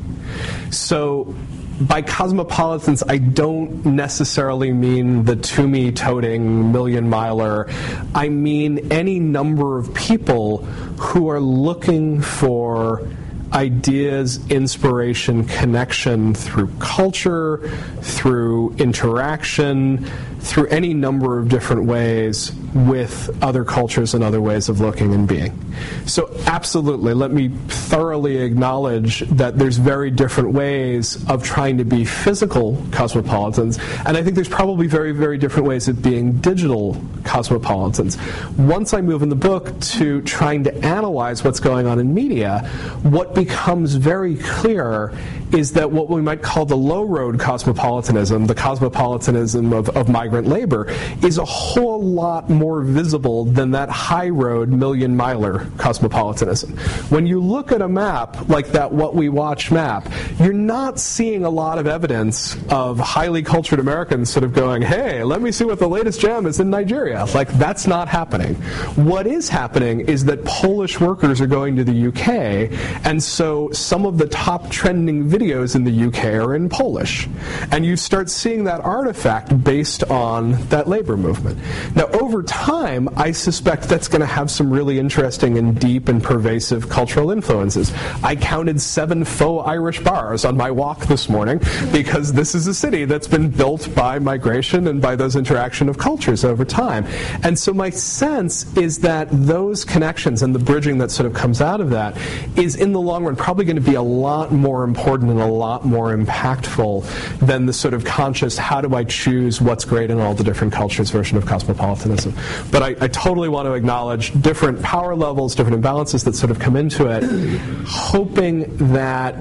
So by cosmopolitans, I don't necessarily mean the Tumi toting million miler. I mean any number of people who are looking for ideas, inspiration, connection through culture, through interaction, through any number of different ways with other cultures and other ways of looking and being. So, absolutely, let me thoroughly acknowledge that there's very different ways of trying to be physical cosmopolitans, and I think there's probably very, very different ways of being digital cosmopolitans. Once I move in the book to trying to analyze what's going on in media, what becomes very clear is that what we might call the low road cosmopolitanism, the cosmopolitanism of, of migrant labor, is a whole lot more visible than that high road million miler cosmopolitanism. When you look at a map like that What We Watch map, you're not seeing a lot of evidence of highly cultured Americans sort of going, hey, let me see what the latest jam is in Nigeria. Like, that's not happening. What is happening is that Polish workers are going to the UK, and so some of the top trending videos videos in the UK are in Polish. And you start seeing that artifact based on that labor movement. Now, over time, I suspect that's going to have some really interesting and deep and pervasive cultural influences. I counted seven faux Irish bars on my walk this morning because this is a city that's been built by migration and by those interaction of cultures over time. And so my sense is that those connections and the bridging that sort of comes out of that is in the long run probably going to be a lot more important and a lot more impactful than the sort of conscious, how do I choose what's great in all the different cultures version of cosmopolitanism. But I, I totally want to acknowledge different power levels, different imbalances that sort of come into it, hoping that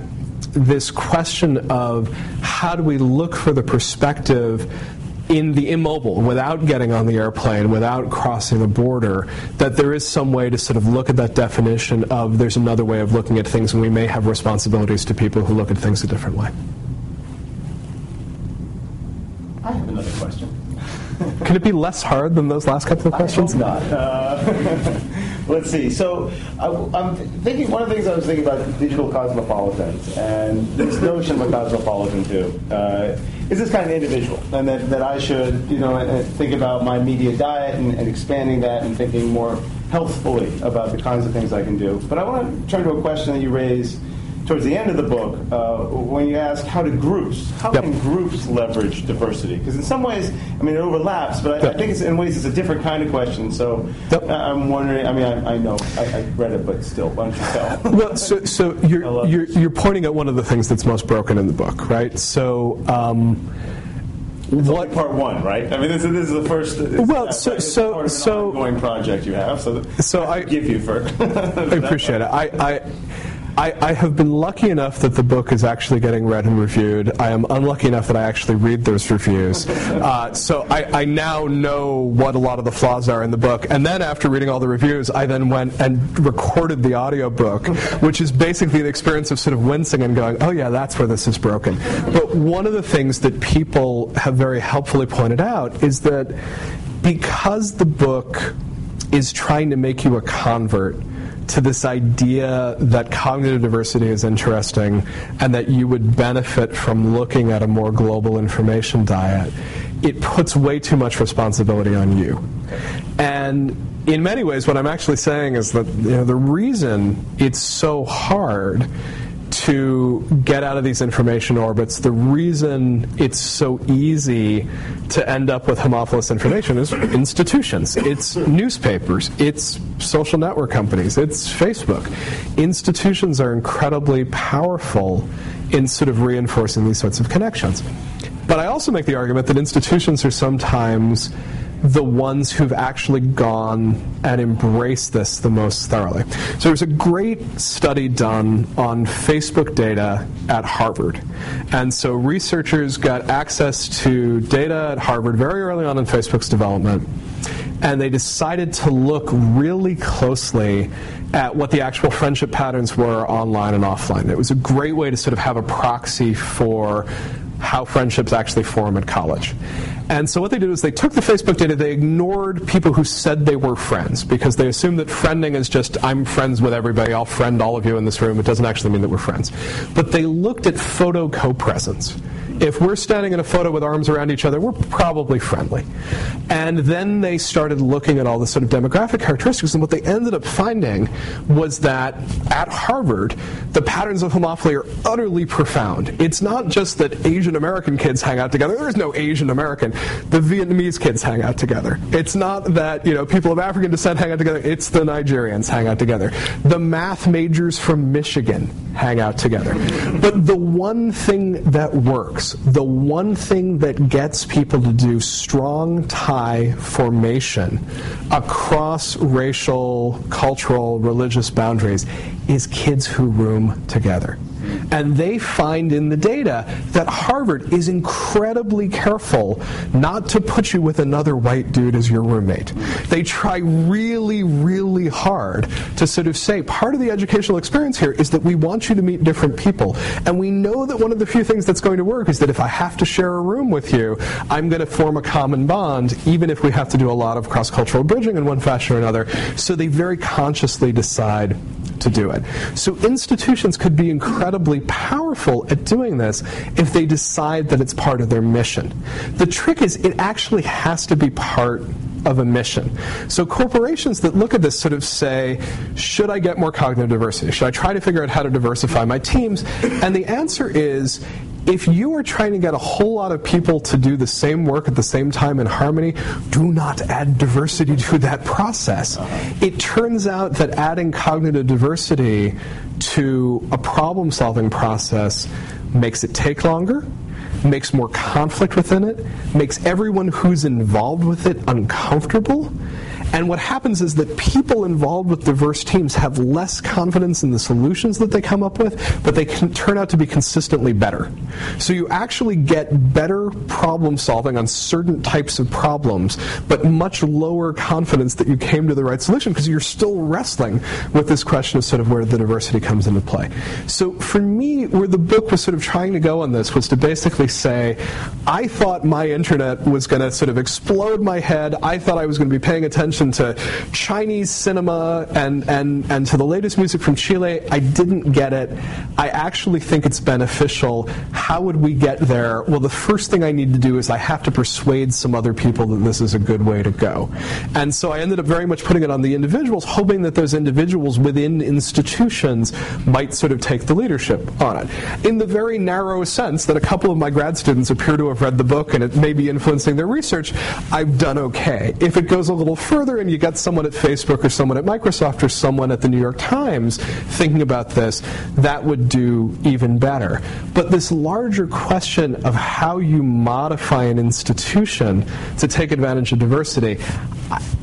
this question of how do we look for the perspective in the immobile, without getting on the airplane, without crossing the border, that there is some way to sort of look at that definition of there's another way of looking at things, and we may have responsibilities to people who look at things a different way. I have another question. Can it be less hard than those last couple of questions? Not. Uh, let's see. So I, am thinking. One of the things I was thinking about digital cosmopolitans and this notion of a cosmopolitan too uh, is this kind of individual, and that, that I should you know uh, think about my media diet and, and expanding that and thinking more healthfully about the kinds of things I can do. But I want to turn to a question that you raised towards the end of the book, uh, when you ask how do groups, how yep. can groups leverage diversity? Because in some ways, I mean, it overlaps, but I, yep. I, think it's, in ways it's a different kind of question. So yep. I'm wondering. I mean, I, I know I, I, read it, but still, why don't you tell? well, so, so you're, you're, you're pointing at one of the things that's most broken in the book, right? So. Um, it's what part one, right? I mean, this, this is the first. Well, so so so ongoing project you have. So so I give you for. I appreciate it. I, I I, I, have been lucky enough that the book is actually getting read and reviewed. I am unlucky enough that I actually read those reviews. Uh, so I, I, now know what a lot of the flaws are in the book. And then after reading all the reviews, I then went and recorded the audiobook, which is basically the experience of sort of wincing and going, oh yeah, that's where this is broken. But one of the things that people have very helpfully pointed out is that because the book is trying to make you a convert to this idea that cognitive diversity is interesting and that you would benefit from looking at a more global information diet, it puts way too much responsibility on you. And in many ways, what I'm actually saying is that you know, the reason it's so hard to get out of these information orbits, the reason it's so easy to end up with homophilous information is institutions. It's newspapers, it's social network companies, it's Facebook. Institutions are incredibly powerful in sort of reinforcing these sorts of connections. But I also make the argument that institutions are sometimes the ones who've actually gone and embraced this the most thoroughly. So there was a great study done on Facebook data at Harvard. And so researchers got access to data at Harvard very early on in Facebook's development. And they decided to look really closely at what the actual friendship patterns were online and offline. It was a great way to sort of have a proxy for how friendships actually form at college. And so what they did was they took the Facebook data, they ignored people who said they were friends because they assumed that friending is just I'm friends with everybody, I'll friend all of you in this room. It doesn't actually mean that we're friends. But they looked at photo co-presence if we're standing in a photo with arms around each other, we're probably friendly. And then they started looking at all the sort of demographic characteristics, and what they ended up finding was that at Harvard, the patterns of homophily are utterly profound. It's not just that Asian American kids hang out together. There's no Asian American. The Vietnamese kids hang out together. It's not that you know people of African descent hang out together. It's the Nigerians hang out together. The math majors from Michigan hang out together. But the one thing that works the one thing that gets people to do strong tie formation across racial, cultural, religious boundaries is kids who room together. And they find in the data that Harvard is incredibly careful not to put you with another white dude as your roommate. They try really, really hard to sort of say part of the educational experience here is that we want you to meet different people. And we know that one of the few things that's going to work is that if I have to share a room with you, I'm going to form a common bond, even if we have to do a lot of cross cultural bridging in one fashion or another. So they very consciously decide to do it. So institutions could be incredibly powerful at doing this if they decide that it's part of their mission. The trick is it actually has to be part of a mission. So corporations that look at this sort of say, should I get more cognitive diversity? Should I try to figure out how to diversify my teams? And the answer is if you are trying to get a whole lot of people to do the same work at the same time in harmony, do not add diversity to that process. It turns out that adding cognitive diversity to a problem solving process makes it take longer, makes more conflict within it, makes everyone who's involved with it uncomfortable, And what happens is that people involved with diverse teams have less confidence in the solutions that they come up with, but they can turn out to be consistently better. So you actually get better problem solving on certain types of problems, but much lower confidence that you came to the right solution because you're still wrestling with this question of sort of where the diversity comes into play. So for me, where the book was sort of trying to go on this was to basically say, I thought my internet was going to sort of explode my head. I thought I was going to be paying attention to Chinese cinema and, and, and to the latest music from Chile. I didn't get it. I actually think it's beneficial. How would we get there? Well, the first thing I need to do is I have to persuade some other people that this is a good way to go. And so I ended up very much putting it on the individuals, hoping that those individuals within institutions might sort of take the leadership on it. In the very narrow sense that a couple of my grad students appear to have read the book and it may be influencing their research, I've done okay. If it goes a little further and you get someone at Facebook or someone at Microsoft or someone at the New York Times thinking about this, that would do even better. But this larger question of how you modify an institution to take advantage of diversity,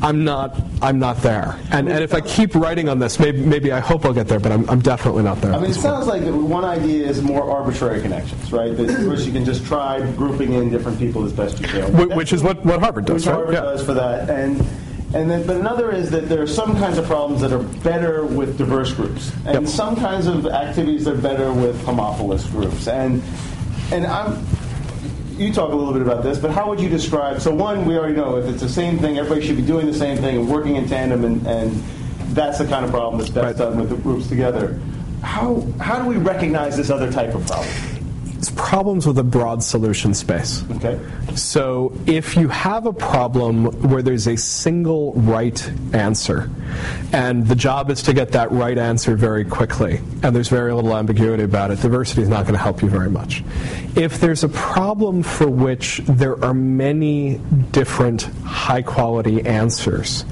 I'm not, I'm not there. And, and if I keep writing on this, maybe, maybe I hope I'll get there, but I'm, I'm definitely not there. I mean, it sounds like one idea is more arbitrary connections, right? That first you can just try grouping in different people as best you can. Wh- Which is what, what Harvard does, Which right? Harvard Yeah. does for that. And and then, but another is that there are some kinds of problems that are better with diverse groups, and Yep. some kinds of activities that are better with homophilous groups. And and I'm. You talk a little bit about this, but how would you describe? So one, we already know if it's the same thing, everybody should be doing the same thing and working in tandem, and, and that's the kind of problem that's best Right. done with the groups together. How how do we recognize this other type of problem? It's problems with a broad solution space. Okay. So if you have a problem where there's a single right answer, and the job is to get that right answer very quickly, and there's very little ambiguity about it, diversity is not going to help you very much. If there's a problem for which there are many different high quality answers,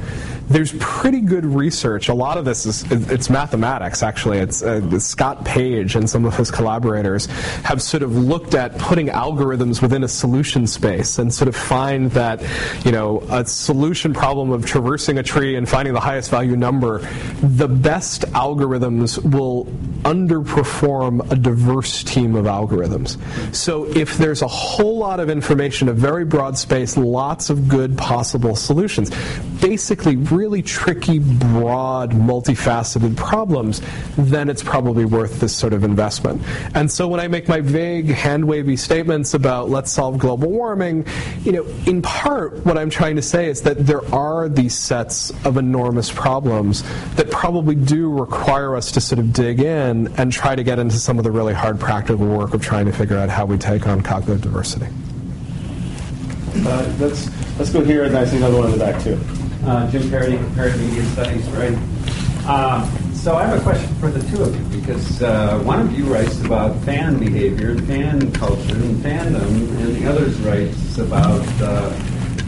there's pretty good research. A lot of this is it's mathematics actually. It's uh, Scott Page and some of his collaborators have sort of looked at putting algorithms within a solution space and sort of find that you know a solution problem of traversing a tree and finding the highest value number, the best algorithms will underperform a diverse team of algorithms. So if there's a whole lot of information, a very broad space, lots of good possible solutions, basically really tricky, broad, multifaceted problems, then it's probably worth this sort of investment. And so when I make my vague, hand wavy statements about let's solve global warming, you know, in part what I'm trying to say is that there are these sets of enormous problems that probably do require us to sort of dig in and try to get into some of the really hard practical work of trying to figure out how we take on cognitive diversity. Uh, let's let's go here, and I see another one in the back too. Uh, Jim Paradis, Comparative Media Studies, right? Um, so I have a question for the two of you because uh, one of you writes about fan behavior and fan culture and fandom, and the other writes about uh,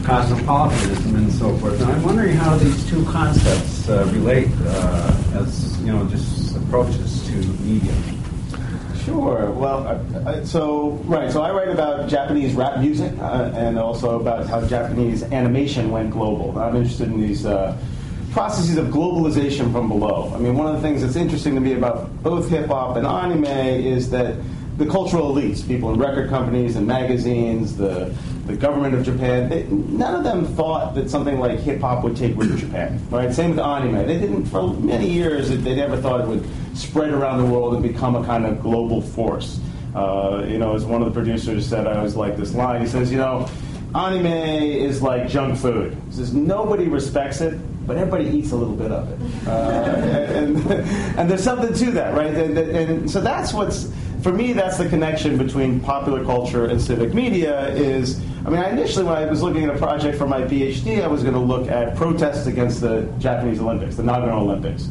cosmopolitanism and so forth. And I'm wondering how these two concepts uh, relate uh, as you know, just approaches to media. Sure. Well, I, I, so right. So I write about Japanese rap music uh, and also about how Japanese animation went global. I'm interested in these uh, processes of globalization from below. I mean, one of the things that's interesting to me about both hip hop and anime is that the cultural elites, people in record companies and magazines, the the government of Japan, they, none of them thought that something like hip hop would take root in Japan. Right? Same with anime. They didn't for many years. They never thought it would spread around the world and become a kind of global force. Uh, you know, as one of the producers said, I always like this line. He says, you know, anime is like junk food. He says nobody respects it, but everybody eats a little bit of it. Uh, and, and there's something to that, right? And, and so that's what's for me. That's the connection between popular culture and civic media. Is I mean, I initially when I was looking at a project for my PhD, I was going to look at protests against the Japanese Olympics, the Nagano Olympics.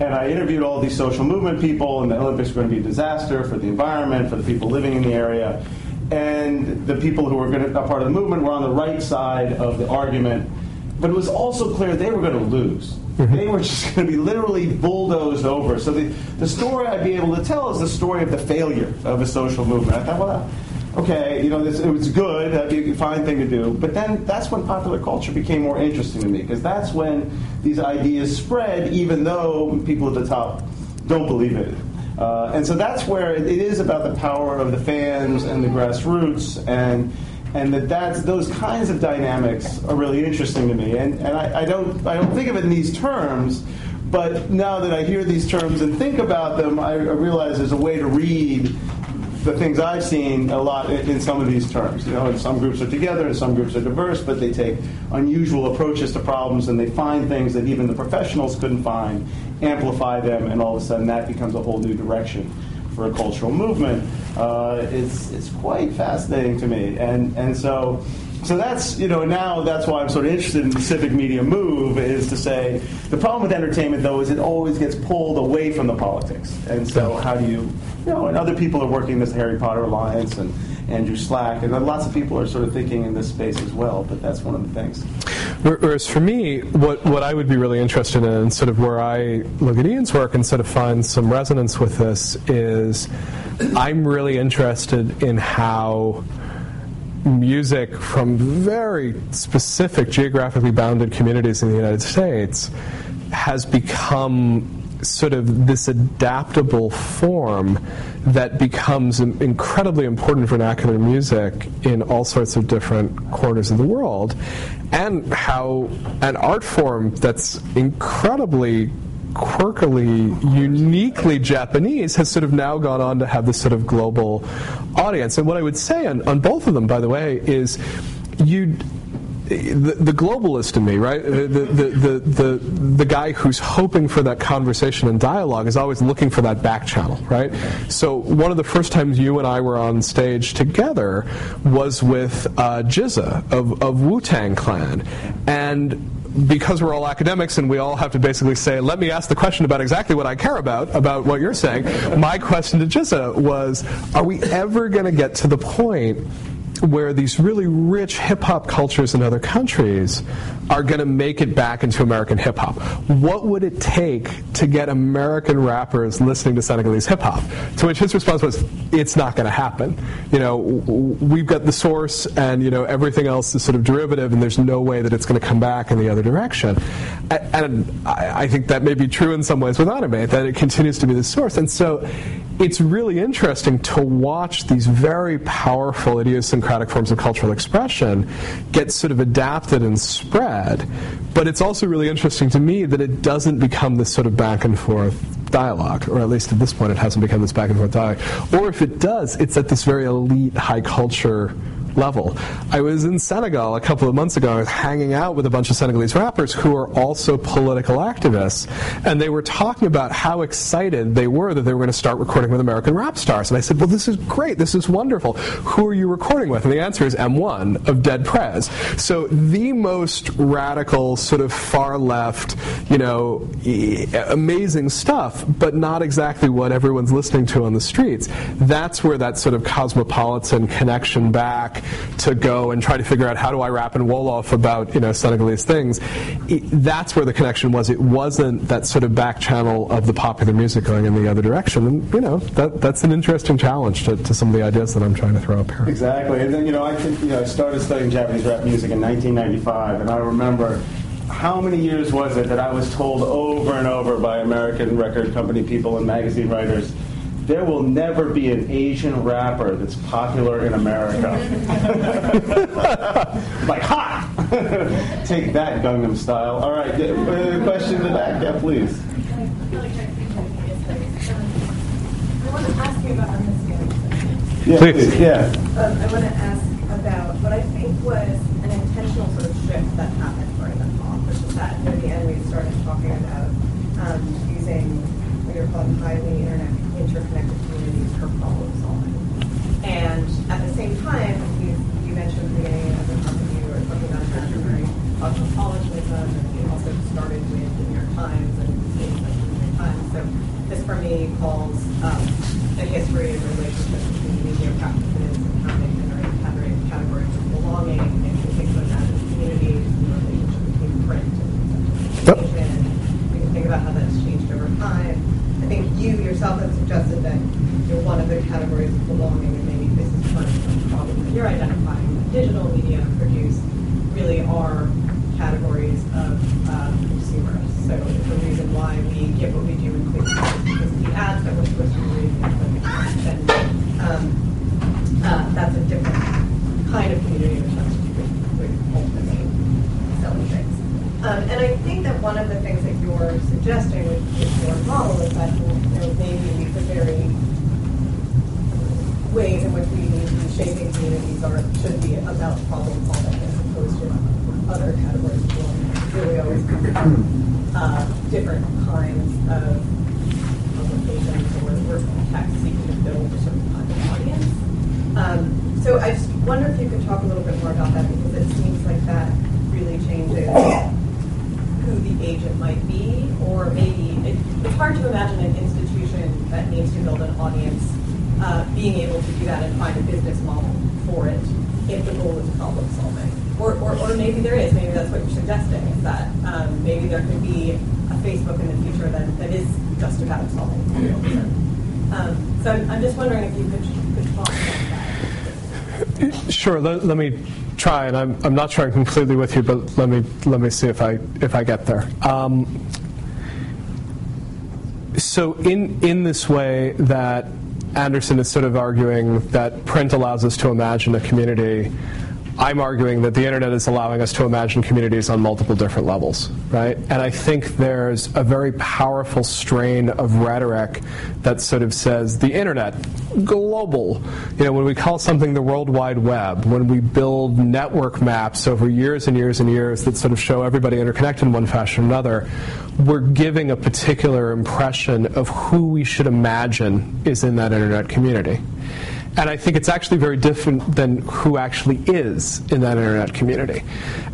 And I interviewed all these social movement people, and the Olympics were going to be a disaster for the environment, for the people living in the area. And the people who were going to, a part of the movement were on the right side of the argument. But it was also clear they were going to lose. They were just going to be literally bulldozed over. So the, the story I'd be able to tell is the story of the failure of a social movement. I thought, well, okay, you know, this, it was good, that'd be a fine thing to do. But then that's when popular culture became more interesting to me, because that's when these ideas spread, even though people at the top don't believe it. Uh, and so that's where it is about the power of the fans and the grassroots, and and that that's, those kinds of dynamics are really interesting to me. And, and I, I don't I don't think of it in these terms. But now that I hear these terms and think about them, I, I realize there's a way to read the things I've seen a lot in, in some of these terms. You know, and some groups are together and some groups are diverse, but they take unusual approaches to problems and they find things that even the professionals couldn't find, amplify them, and all of a sudden that becomes a whole new direction for a cultural movement. Uh, it's it's quite fascinating to me, and and so. So that's you know now that's why I'm sort of interested in the civic media move is to say the problem with entertainment though is it always gets pulled away from the politics and so how do you you know and other people are working this Harry Potter Alliance and Andrew Slack and lots of people are sort of thinking in this space as well but that's one of the things. Whereas for me, what, what I would be really interested in, sort of where I look at Ian's work and sort of find some resonance with this, is I'm really interested in how music from very specific geographically bounded communities in the United States has become sort of this adaptable form that becomes incredibly important vernacular music in all sorts of different corners of the world, and how an art form that's incredibly quirkily, uniquely Japanese has sort of now gone on to have this sort of global audience. And what I would say on, on both of them, by the way, is you the, the, globalist in me, right? The, the, the, the, guy who's hoping for that conversation and dialogue is always looking for that back channel, right? So one of the first times you and I were on stage together was with uh, GZA of, of Wu Tang Clan. And because we're all academics and we all have to basically say, let me ask the question about exactly what I care about, about what you're saying, my question to GZA was, are we ever going to get to the point where these really rich hip hop cultures in other countries are going to make it back into American hip hop. What would it take to get American rappers listening to Senegalese hip hop? To which his response was, "It's not going to happen. You know, we've got the source, and you know everything else is sort of derivative, and there's no way that it's going to come back in the other direction." And I think that may be true in some ways with anime, that it continues to be the source, and so it's really interesting to watch these very powerful idiosyncratic forms of cultural expression get sort of adapted and spread. But it's also really interesting to me that it doesn't become this sort of back and forth dialogue, or at least at this point it hasn't become this back and forth dialogue. Or if it does, it's at this very elite high culture level. I was in Senegal a couple of months ago. I was hanging out with a bunch of Senegalese rappers who are also political activists, and they were talking about how excited they were that they were going to start recording with American rap stars. And I said, "Well, this is great. This is wonderful. Who are you recording with?" And the answer is M1 of Dead Prez. So the most radical, sort of far left, you know, amazing stuff, but not exactly what everyone's listening to on the streets. That's where that sort of cosmopolitan connection back to go and try to figure out how do I rap in Wolof about you know Senegalese things. It, that's where the connection was. It wasn't that sort of back channel of the popular music going in the other direction. And you know that that's an interesting challenge to, to some of the ideas that I'm trying to throw up here. Exactly. And then you know I think, you know I started studying Japanese rap music in 1995, and I remember how many years was it that I was told over and over by American record company people and magazine writers there will never be an Asian rapper that's popular in America. like, ha! Take that Gangnam Style. All right, uh, question in the back, yeah, please. I want to ask you about Yeah, please. Yeah. Um, I want to ask about what I think was an intentional sort of shift that happened during the talk, which is that near the end we started talking about um, using what you're calling highly internet interconnected communities for problem solving. And at the same time, you, you mentioned at the beginning of the company you were talking about contemporary cosmopolitanism, and you also started with the New York Times and things the New York Times. So this for me calls um, a history of relationships between media practices and how they generate categories of belonging, and you think about that as communities, the relationship between print and communication. We can think about how that's changed over time think you yourself have suggested that you're one of the categories of belonging, and maybe this is part of you're identifying, digital media produced really are categories of uh, consumers. So the reason why we get what we do in quick is because of the ads that we're supposed to be reading and um, uh, that's a different kind of community which has to do with, with ultimately selling things. Um, and I think that one of the things that you're suggesting with, with your model is that you know, maybe the very ways in which we need to be shaping communities are should be about problem solving as opposed to other categories of belonging. Really always come from uh, different kinds of publications or, or text seeking to build a certain kind of audience. Um, so I just wonder if you could talk a little bit more about that because it seems like that really changes who the agent might be, or maybe it, it's hard to imagine an institution that needs to build an audience uh, being able to do that and find a business model for it if the goal is problem solving. Or, or, or maybe there is, maybe that's what you're suggesting, is that um, maybe there could be a Facebook in the future that, that is just about solving problems. Um, so I'm, I'm, just wondering if you could, could talk about that. Sure. Let, let, me try, and I'm, I'm not sure I'm completely with you, but let me let me see if I if I get there. Um, so in in this way that Anderson is sort of arguing that print allows us to imagine a community. I'm arguing that the internet is allowing us to imagine communities on multiple different levels, right? And I think there's a very powerful strain of rhetoric that sort of says the internet, global. You know, when we call something the World Wide Web, when we build network maps over years and years and years that sort of show everybody interconnected in one fashion or another, we're giving a particular impression of who we should imagine is in that internet community. And I think it's actually very different than who actually is in that internet community.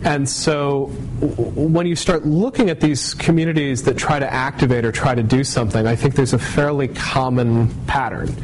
And so when you start looking at these communities that try to activate or try to do something, I think there's a fairly common pattern.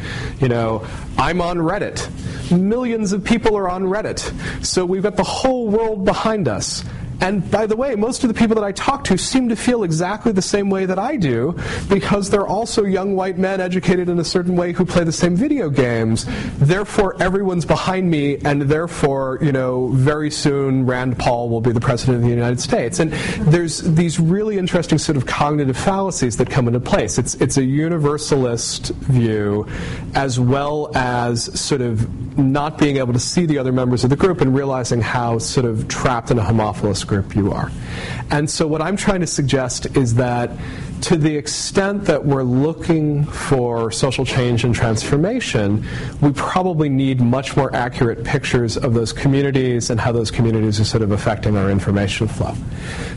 You know, I'm on Reddit. Millions of people are on Reddit. So we've got the whole world behind us. And by the way, most of the people that I talk to seem to feel exactly the same way that I do because they're also young white men educated in a certain way who play the same video games. Therefore, everyone's behind me, and therefore, you know, very soon Rand Paul will be the president of the United States. And there's these really interesting sort of cognitive fallacies that come into place. It's, it's a universalist view as well as sort of not being able to see the other members of the group and realizing how sort of trapped in a homophilous group you are. And so, what I'm trying to suggest is that to the extent that we're looking for social change and transformation, we probably need much more accurate pictures of those communities and how those communities are sort of affecting our information flow.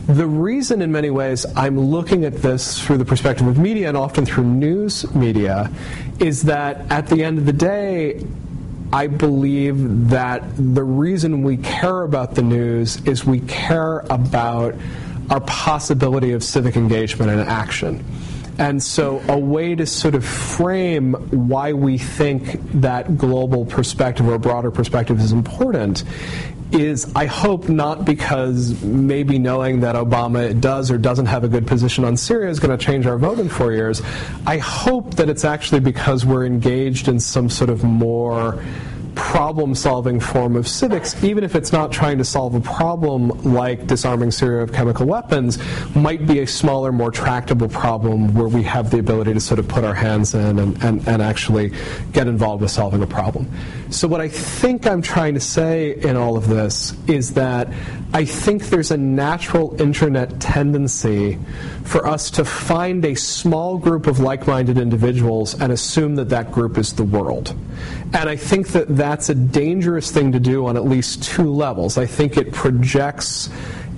The reason, in many ways, I'm looking at this through the perspective of media and often through news media is that at the end of the day, I believe that the reason we care about the news is we care about our possibility of civic engagement and action. And so, a way to sort of frame why we think that global perspective or broader perspective is important is, I hope, not because maybe knowing that Obama does or doesn't have a good position on Syria is going to change our vote in four years. I hope that it's actually because we're engaged in some sort of more problem solving form of civics, even if it's not trying to solve a problem like disarming Syria of chemical weapons, might be a smaller, more tractable problem where we have the ability to sort of put our hands in and, and, and actually get involved with solving a problem. So, what I think I'm trying to say in all of this is that I think there's a natural internet tendency for us to find a small group of like minded individuals and assume that that group is the world. And I think that that's a dangerous thing to do on at least two levels. I think it projects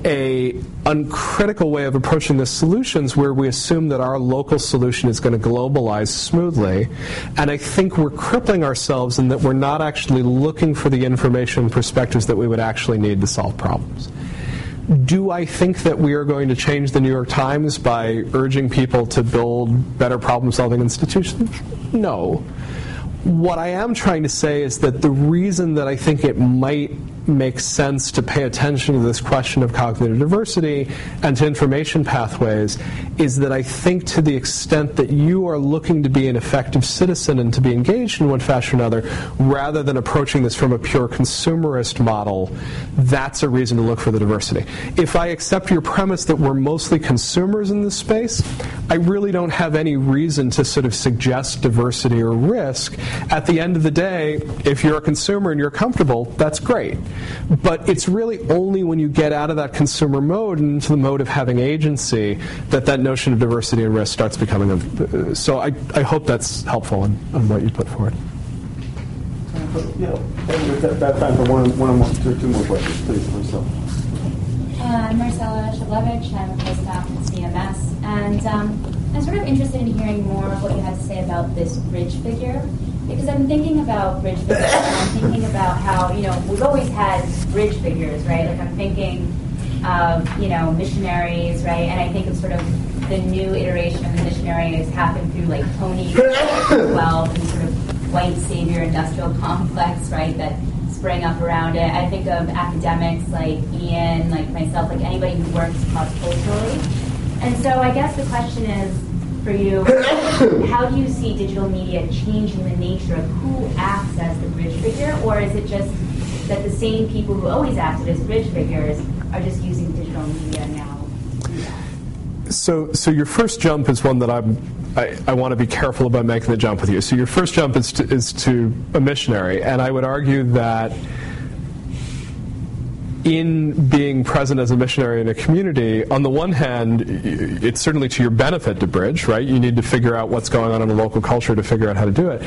a uncritical way of approaching the solutions where we assume that our local solution is going to globalize smoothly. And I think we're crippling ourselves in that we're not actually looking for the information perspectives that we would actually need to solve problems. Do I think that we are going to change the New York Times by urging people to build better problem solving institutions? No. What I am trying to say is that the reason that I think it might makes sense to pay attention to this question of cognitive diversity and to information pathways is that I think to the extent that you are looking to be an effective citizen and to be engaged in one fashion or another, rather than approaching this from a pure consumerist model, that's a reason to look for the diversity. If I accept your premise that we're mostly consumers in this space, I really don't have any reason to sort of suggest diversity or risk. At the end of the day, if you're a consumer and you're comfortable, that's great. But it's really only when you get out of that consumer mode and into the mode of having agency that that notion of diversity and risk starts becoming a. So I, I hope that's helpful on, on what you put forward. Yeah, we've got got time for one, one more, two, two more questions, please, Marcel. Uh, I'm Marcella Shablevich. I'm a postdoc at CMS. And um, I'm sort of interested in hearing more of what you have to say about this bridge figure. Because I'm thinking about bridge figures, I'm thinking about how, you know, we've always had bridge figures, right? Like I'm thinking of, you know, missionaries, right? And I think of sort of the new iteration of the missionary missionaries happened through like Tony Wealth and sort of white savior industrial complex, right? That sprang up around it. I think of academics like Ian, like myself, like anybody who works cross culturally. And so I guess the question is for you, how do you see digital media changing the nature of who acts as the bridge figure, or is it just that the same people who always acted as bridge figures are just using digital media now? to do that? So, so your first jump is one that I'm, I, I want to be careful about making the jump with you. So your first jump is to, is to a missionary, and I would argue that in being present as a missionary in a community, on the one hand, it's certainly to your benefit to bridge, right? You need to figure out what's going on in the local culture to figure out how to do it.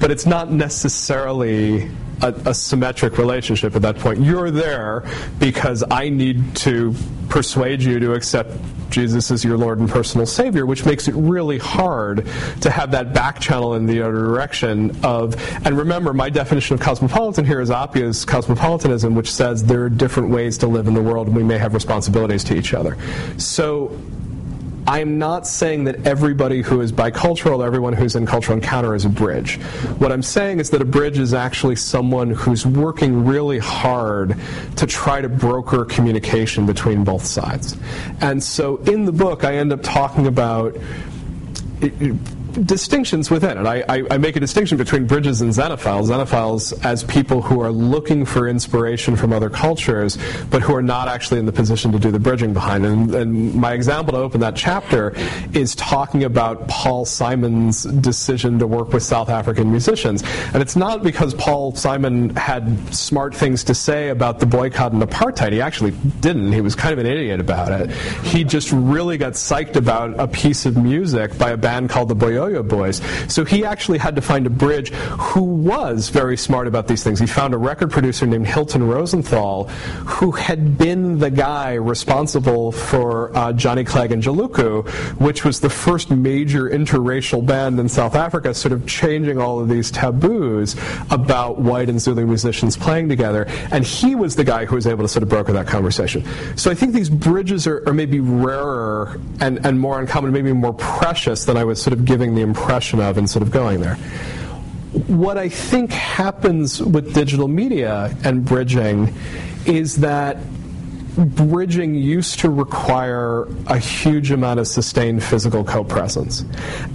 But it's not necessarily a, a symmetric relationship at that point. You're there because I need to persuade you to accept Jesus as your Lord and personal Savior, which makes it really hard to have that back channel in the other direction of, and remember, my definition of cosmopolitan here is Appiah's cosmopolitanism, which says there are different ways to live in the world and we may have responsibilities to each other. So I'm not saying that everybody who is bicultural, everyone who's in cultural encounter is a bridge. What I'm saying is that a bridge is actually someone who's working really hard to try to broker communication between both sides. And so in the book, I end up talking about it- it- distinctions within it. I, I, I make a distinction between bridges and xenophiles. Xenophiles as people who are looking for inspiration from other cultures, but who are not actually in the position to do the bridging behind. And, and my example to open that chapter is talking about Paul Simon's decision to work with South African musicians. And it's not because Paul Simon had smart things to say about the boycott and apartheid. He actually didn't. He was kind of an idiot about it. He just really got psyched about a piece of music by a band called the Boyoyo Boys. So he actually had to find a bridge who was very smart about these things. He found a record producer named Hilton Rosenthal who had been the guy responsible for uh, Johnny Clegg and Juluka, which was the first major interracial band in South Africa, sort of changing all of these taboos about white and Zulu musicians playing together. And he was the guy who was able to sort of broker that conversation. So I think these bridges are, are maybe rarer and, and more uncommon, maybe more precious than I was sort of giving the impression of instead of going there. What I think happens with digital media and bridging is that bridging used to require a huge amount of sustained physical co-presence.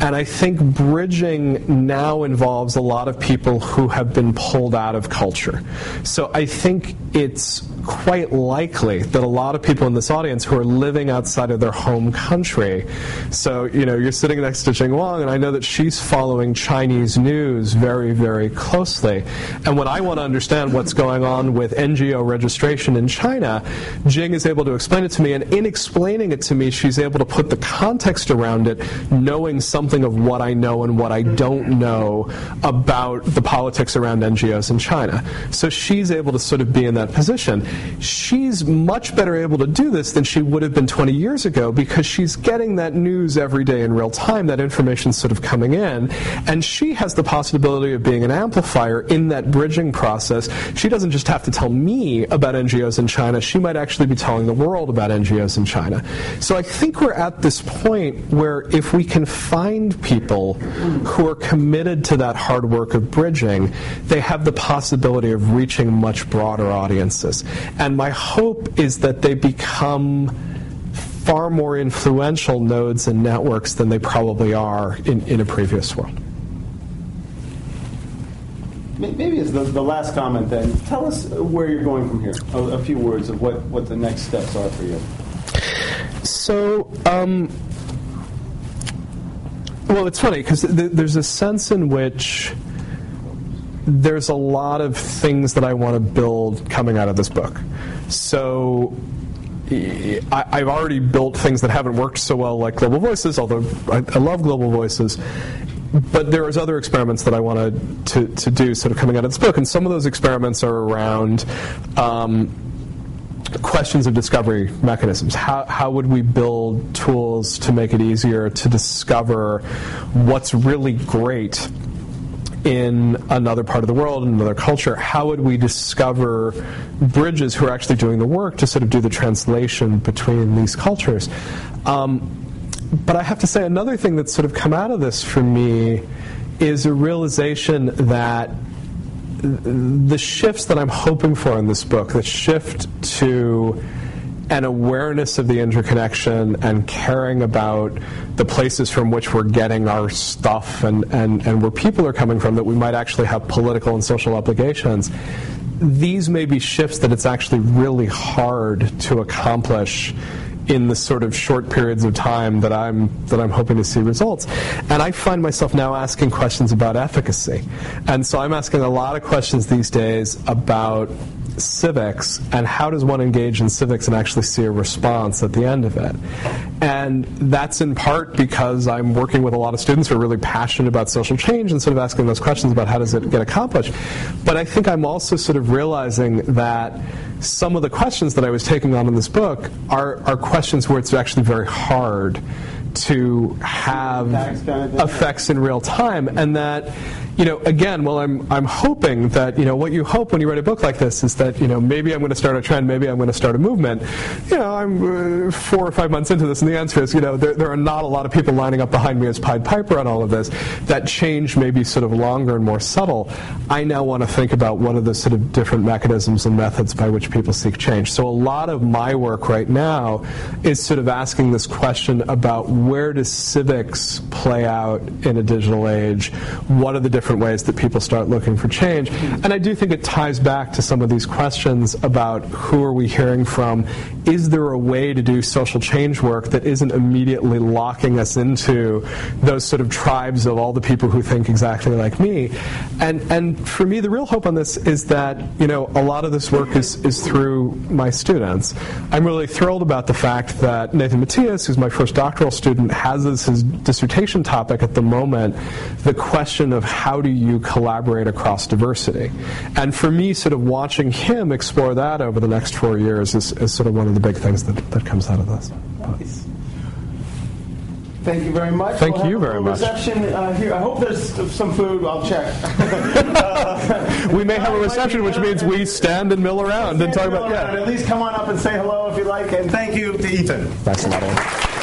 And I think bridging now involves a lot of people who have been pulled out of culture. So I think it's quite likely that a lot of people in this audience who are living outside of their home country, so you know, you're sitting next to Jing Wang, and I know that she's following Chinese news very, very closely. And when I want to understand what's going on with NGO registration in China, Jing is able to explain it to me, and in explaining it to me, she's able to put the context around it, knowing something of what I know and what I don't know about the politics around NGOs in China. So she's able to sort of be in that position. She's much better able to do this than she would have been 20 years ago because she's getting that news every day in real time, that information sort of coming in, and she has the possibility of being an amplifier in that bridging process. She doesn't just have to tell me about NGOs in China, she might actually be telling the world about NGOs in China. So I think we're at this point where if we can find people who are committed to that hard work of bridging, they have the possibility of reaching much broader audiences. And my hope is that they become far more influential nodes and networks than they probably are in, in a previous world. Maybe as the, the last comment then, tell us where you're going from here. A, a few words of what, what the next steps are for you. So, um, well, it's funny because th- there's a sense in which there's a lot of things that I want to build coming out of this book. So I, have already built things that haven't worked so well, like Global Voices, although I, I love Global Voices. But there's other experiments that I wanted to, to do sort of coming out of this book, and some of those experiments are around um, questions of discovery mechanisms. How, how would we build tools to make it easier to discover what's really great in another part of the world, in another culture, how would we discover bridges who are actually doing the work to sort of do the translation between these cultures? Um, but I have to say, another thing that's sort of come out of this for me is a realization that the shifts that I'm hoping for in this book, the shift to an awareness of the interconnection and caring about the places from which we're getting our stuff and, and, and where people are coming from that we might actually have political and social obligations. These may be shifts that it's actually really hard to accomplish in the sort of short periods of time that I'm that I'm hoping to see results. And I find myself now asking questions about efficacy. And so I'm asking a lot of questions these days about civics and how does one engage in civics and actually see a response at the end of it. And that's in part because I'm working with a lot of students who are really passionate about social change and sort of asking those questions about how does it get accomplished. But I think I'm also sort of realizing that some of the questions that I was taking on in this book are, are questions where it's actually very hard to have effects in real time and that you know, again, well, I'm, I'm hoping that, you know, what you hope when you write a book like this is that, you know, maybe I'm going to start a trend, maybe I'm going to start a movement. You know, I'm uh, four or five months into this, and the answer is, you know, there, there are not a lot of people lining up behind me as Pied Piper on all of this. That change may be sort of longer and more subtle. I now want to think about what are the sort of different mechanisms and methods by which people seek change. So a lot of my work right now is sort of asking this question about where does civics play out in a digital age? What are the different different ways that people start looking for change. And I do think it ties back to some of these questions about who are we hearing from? Is there a way to do social change work that isn't immediately locking us into those sort of tribes of all the people who think exactly like me? And and for me, the real hope on this is that you know a lot of this work is is through my students. I'm really thrilled about the fact that Nathan Matias, who's my first doctoral student, has as his dissertation topic at the moment the question of how how do you collaborate across diversity? And for me, sort of watching him explore that over the next four years is, is sort of one of the big things that, that comes out of this. Nice. Thank you very much. Thank we'll you very much. Reception uh, here. I hope there's some food. I'll check. uh, we may have a reception, which means we stand and mill around and talk about. Yeah. At least come on up and say hello if you like. And thank you to Ethan. Thanks a lot.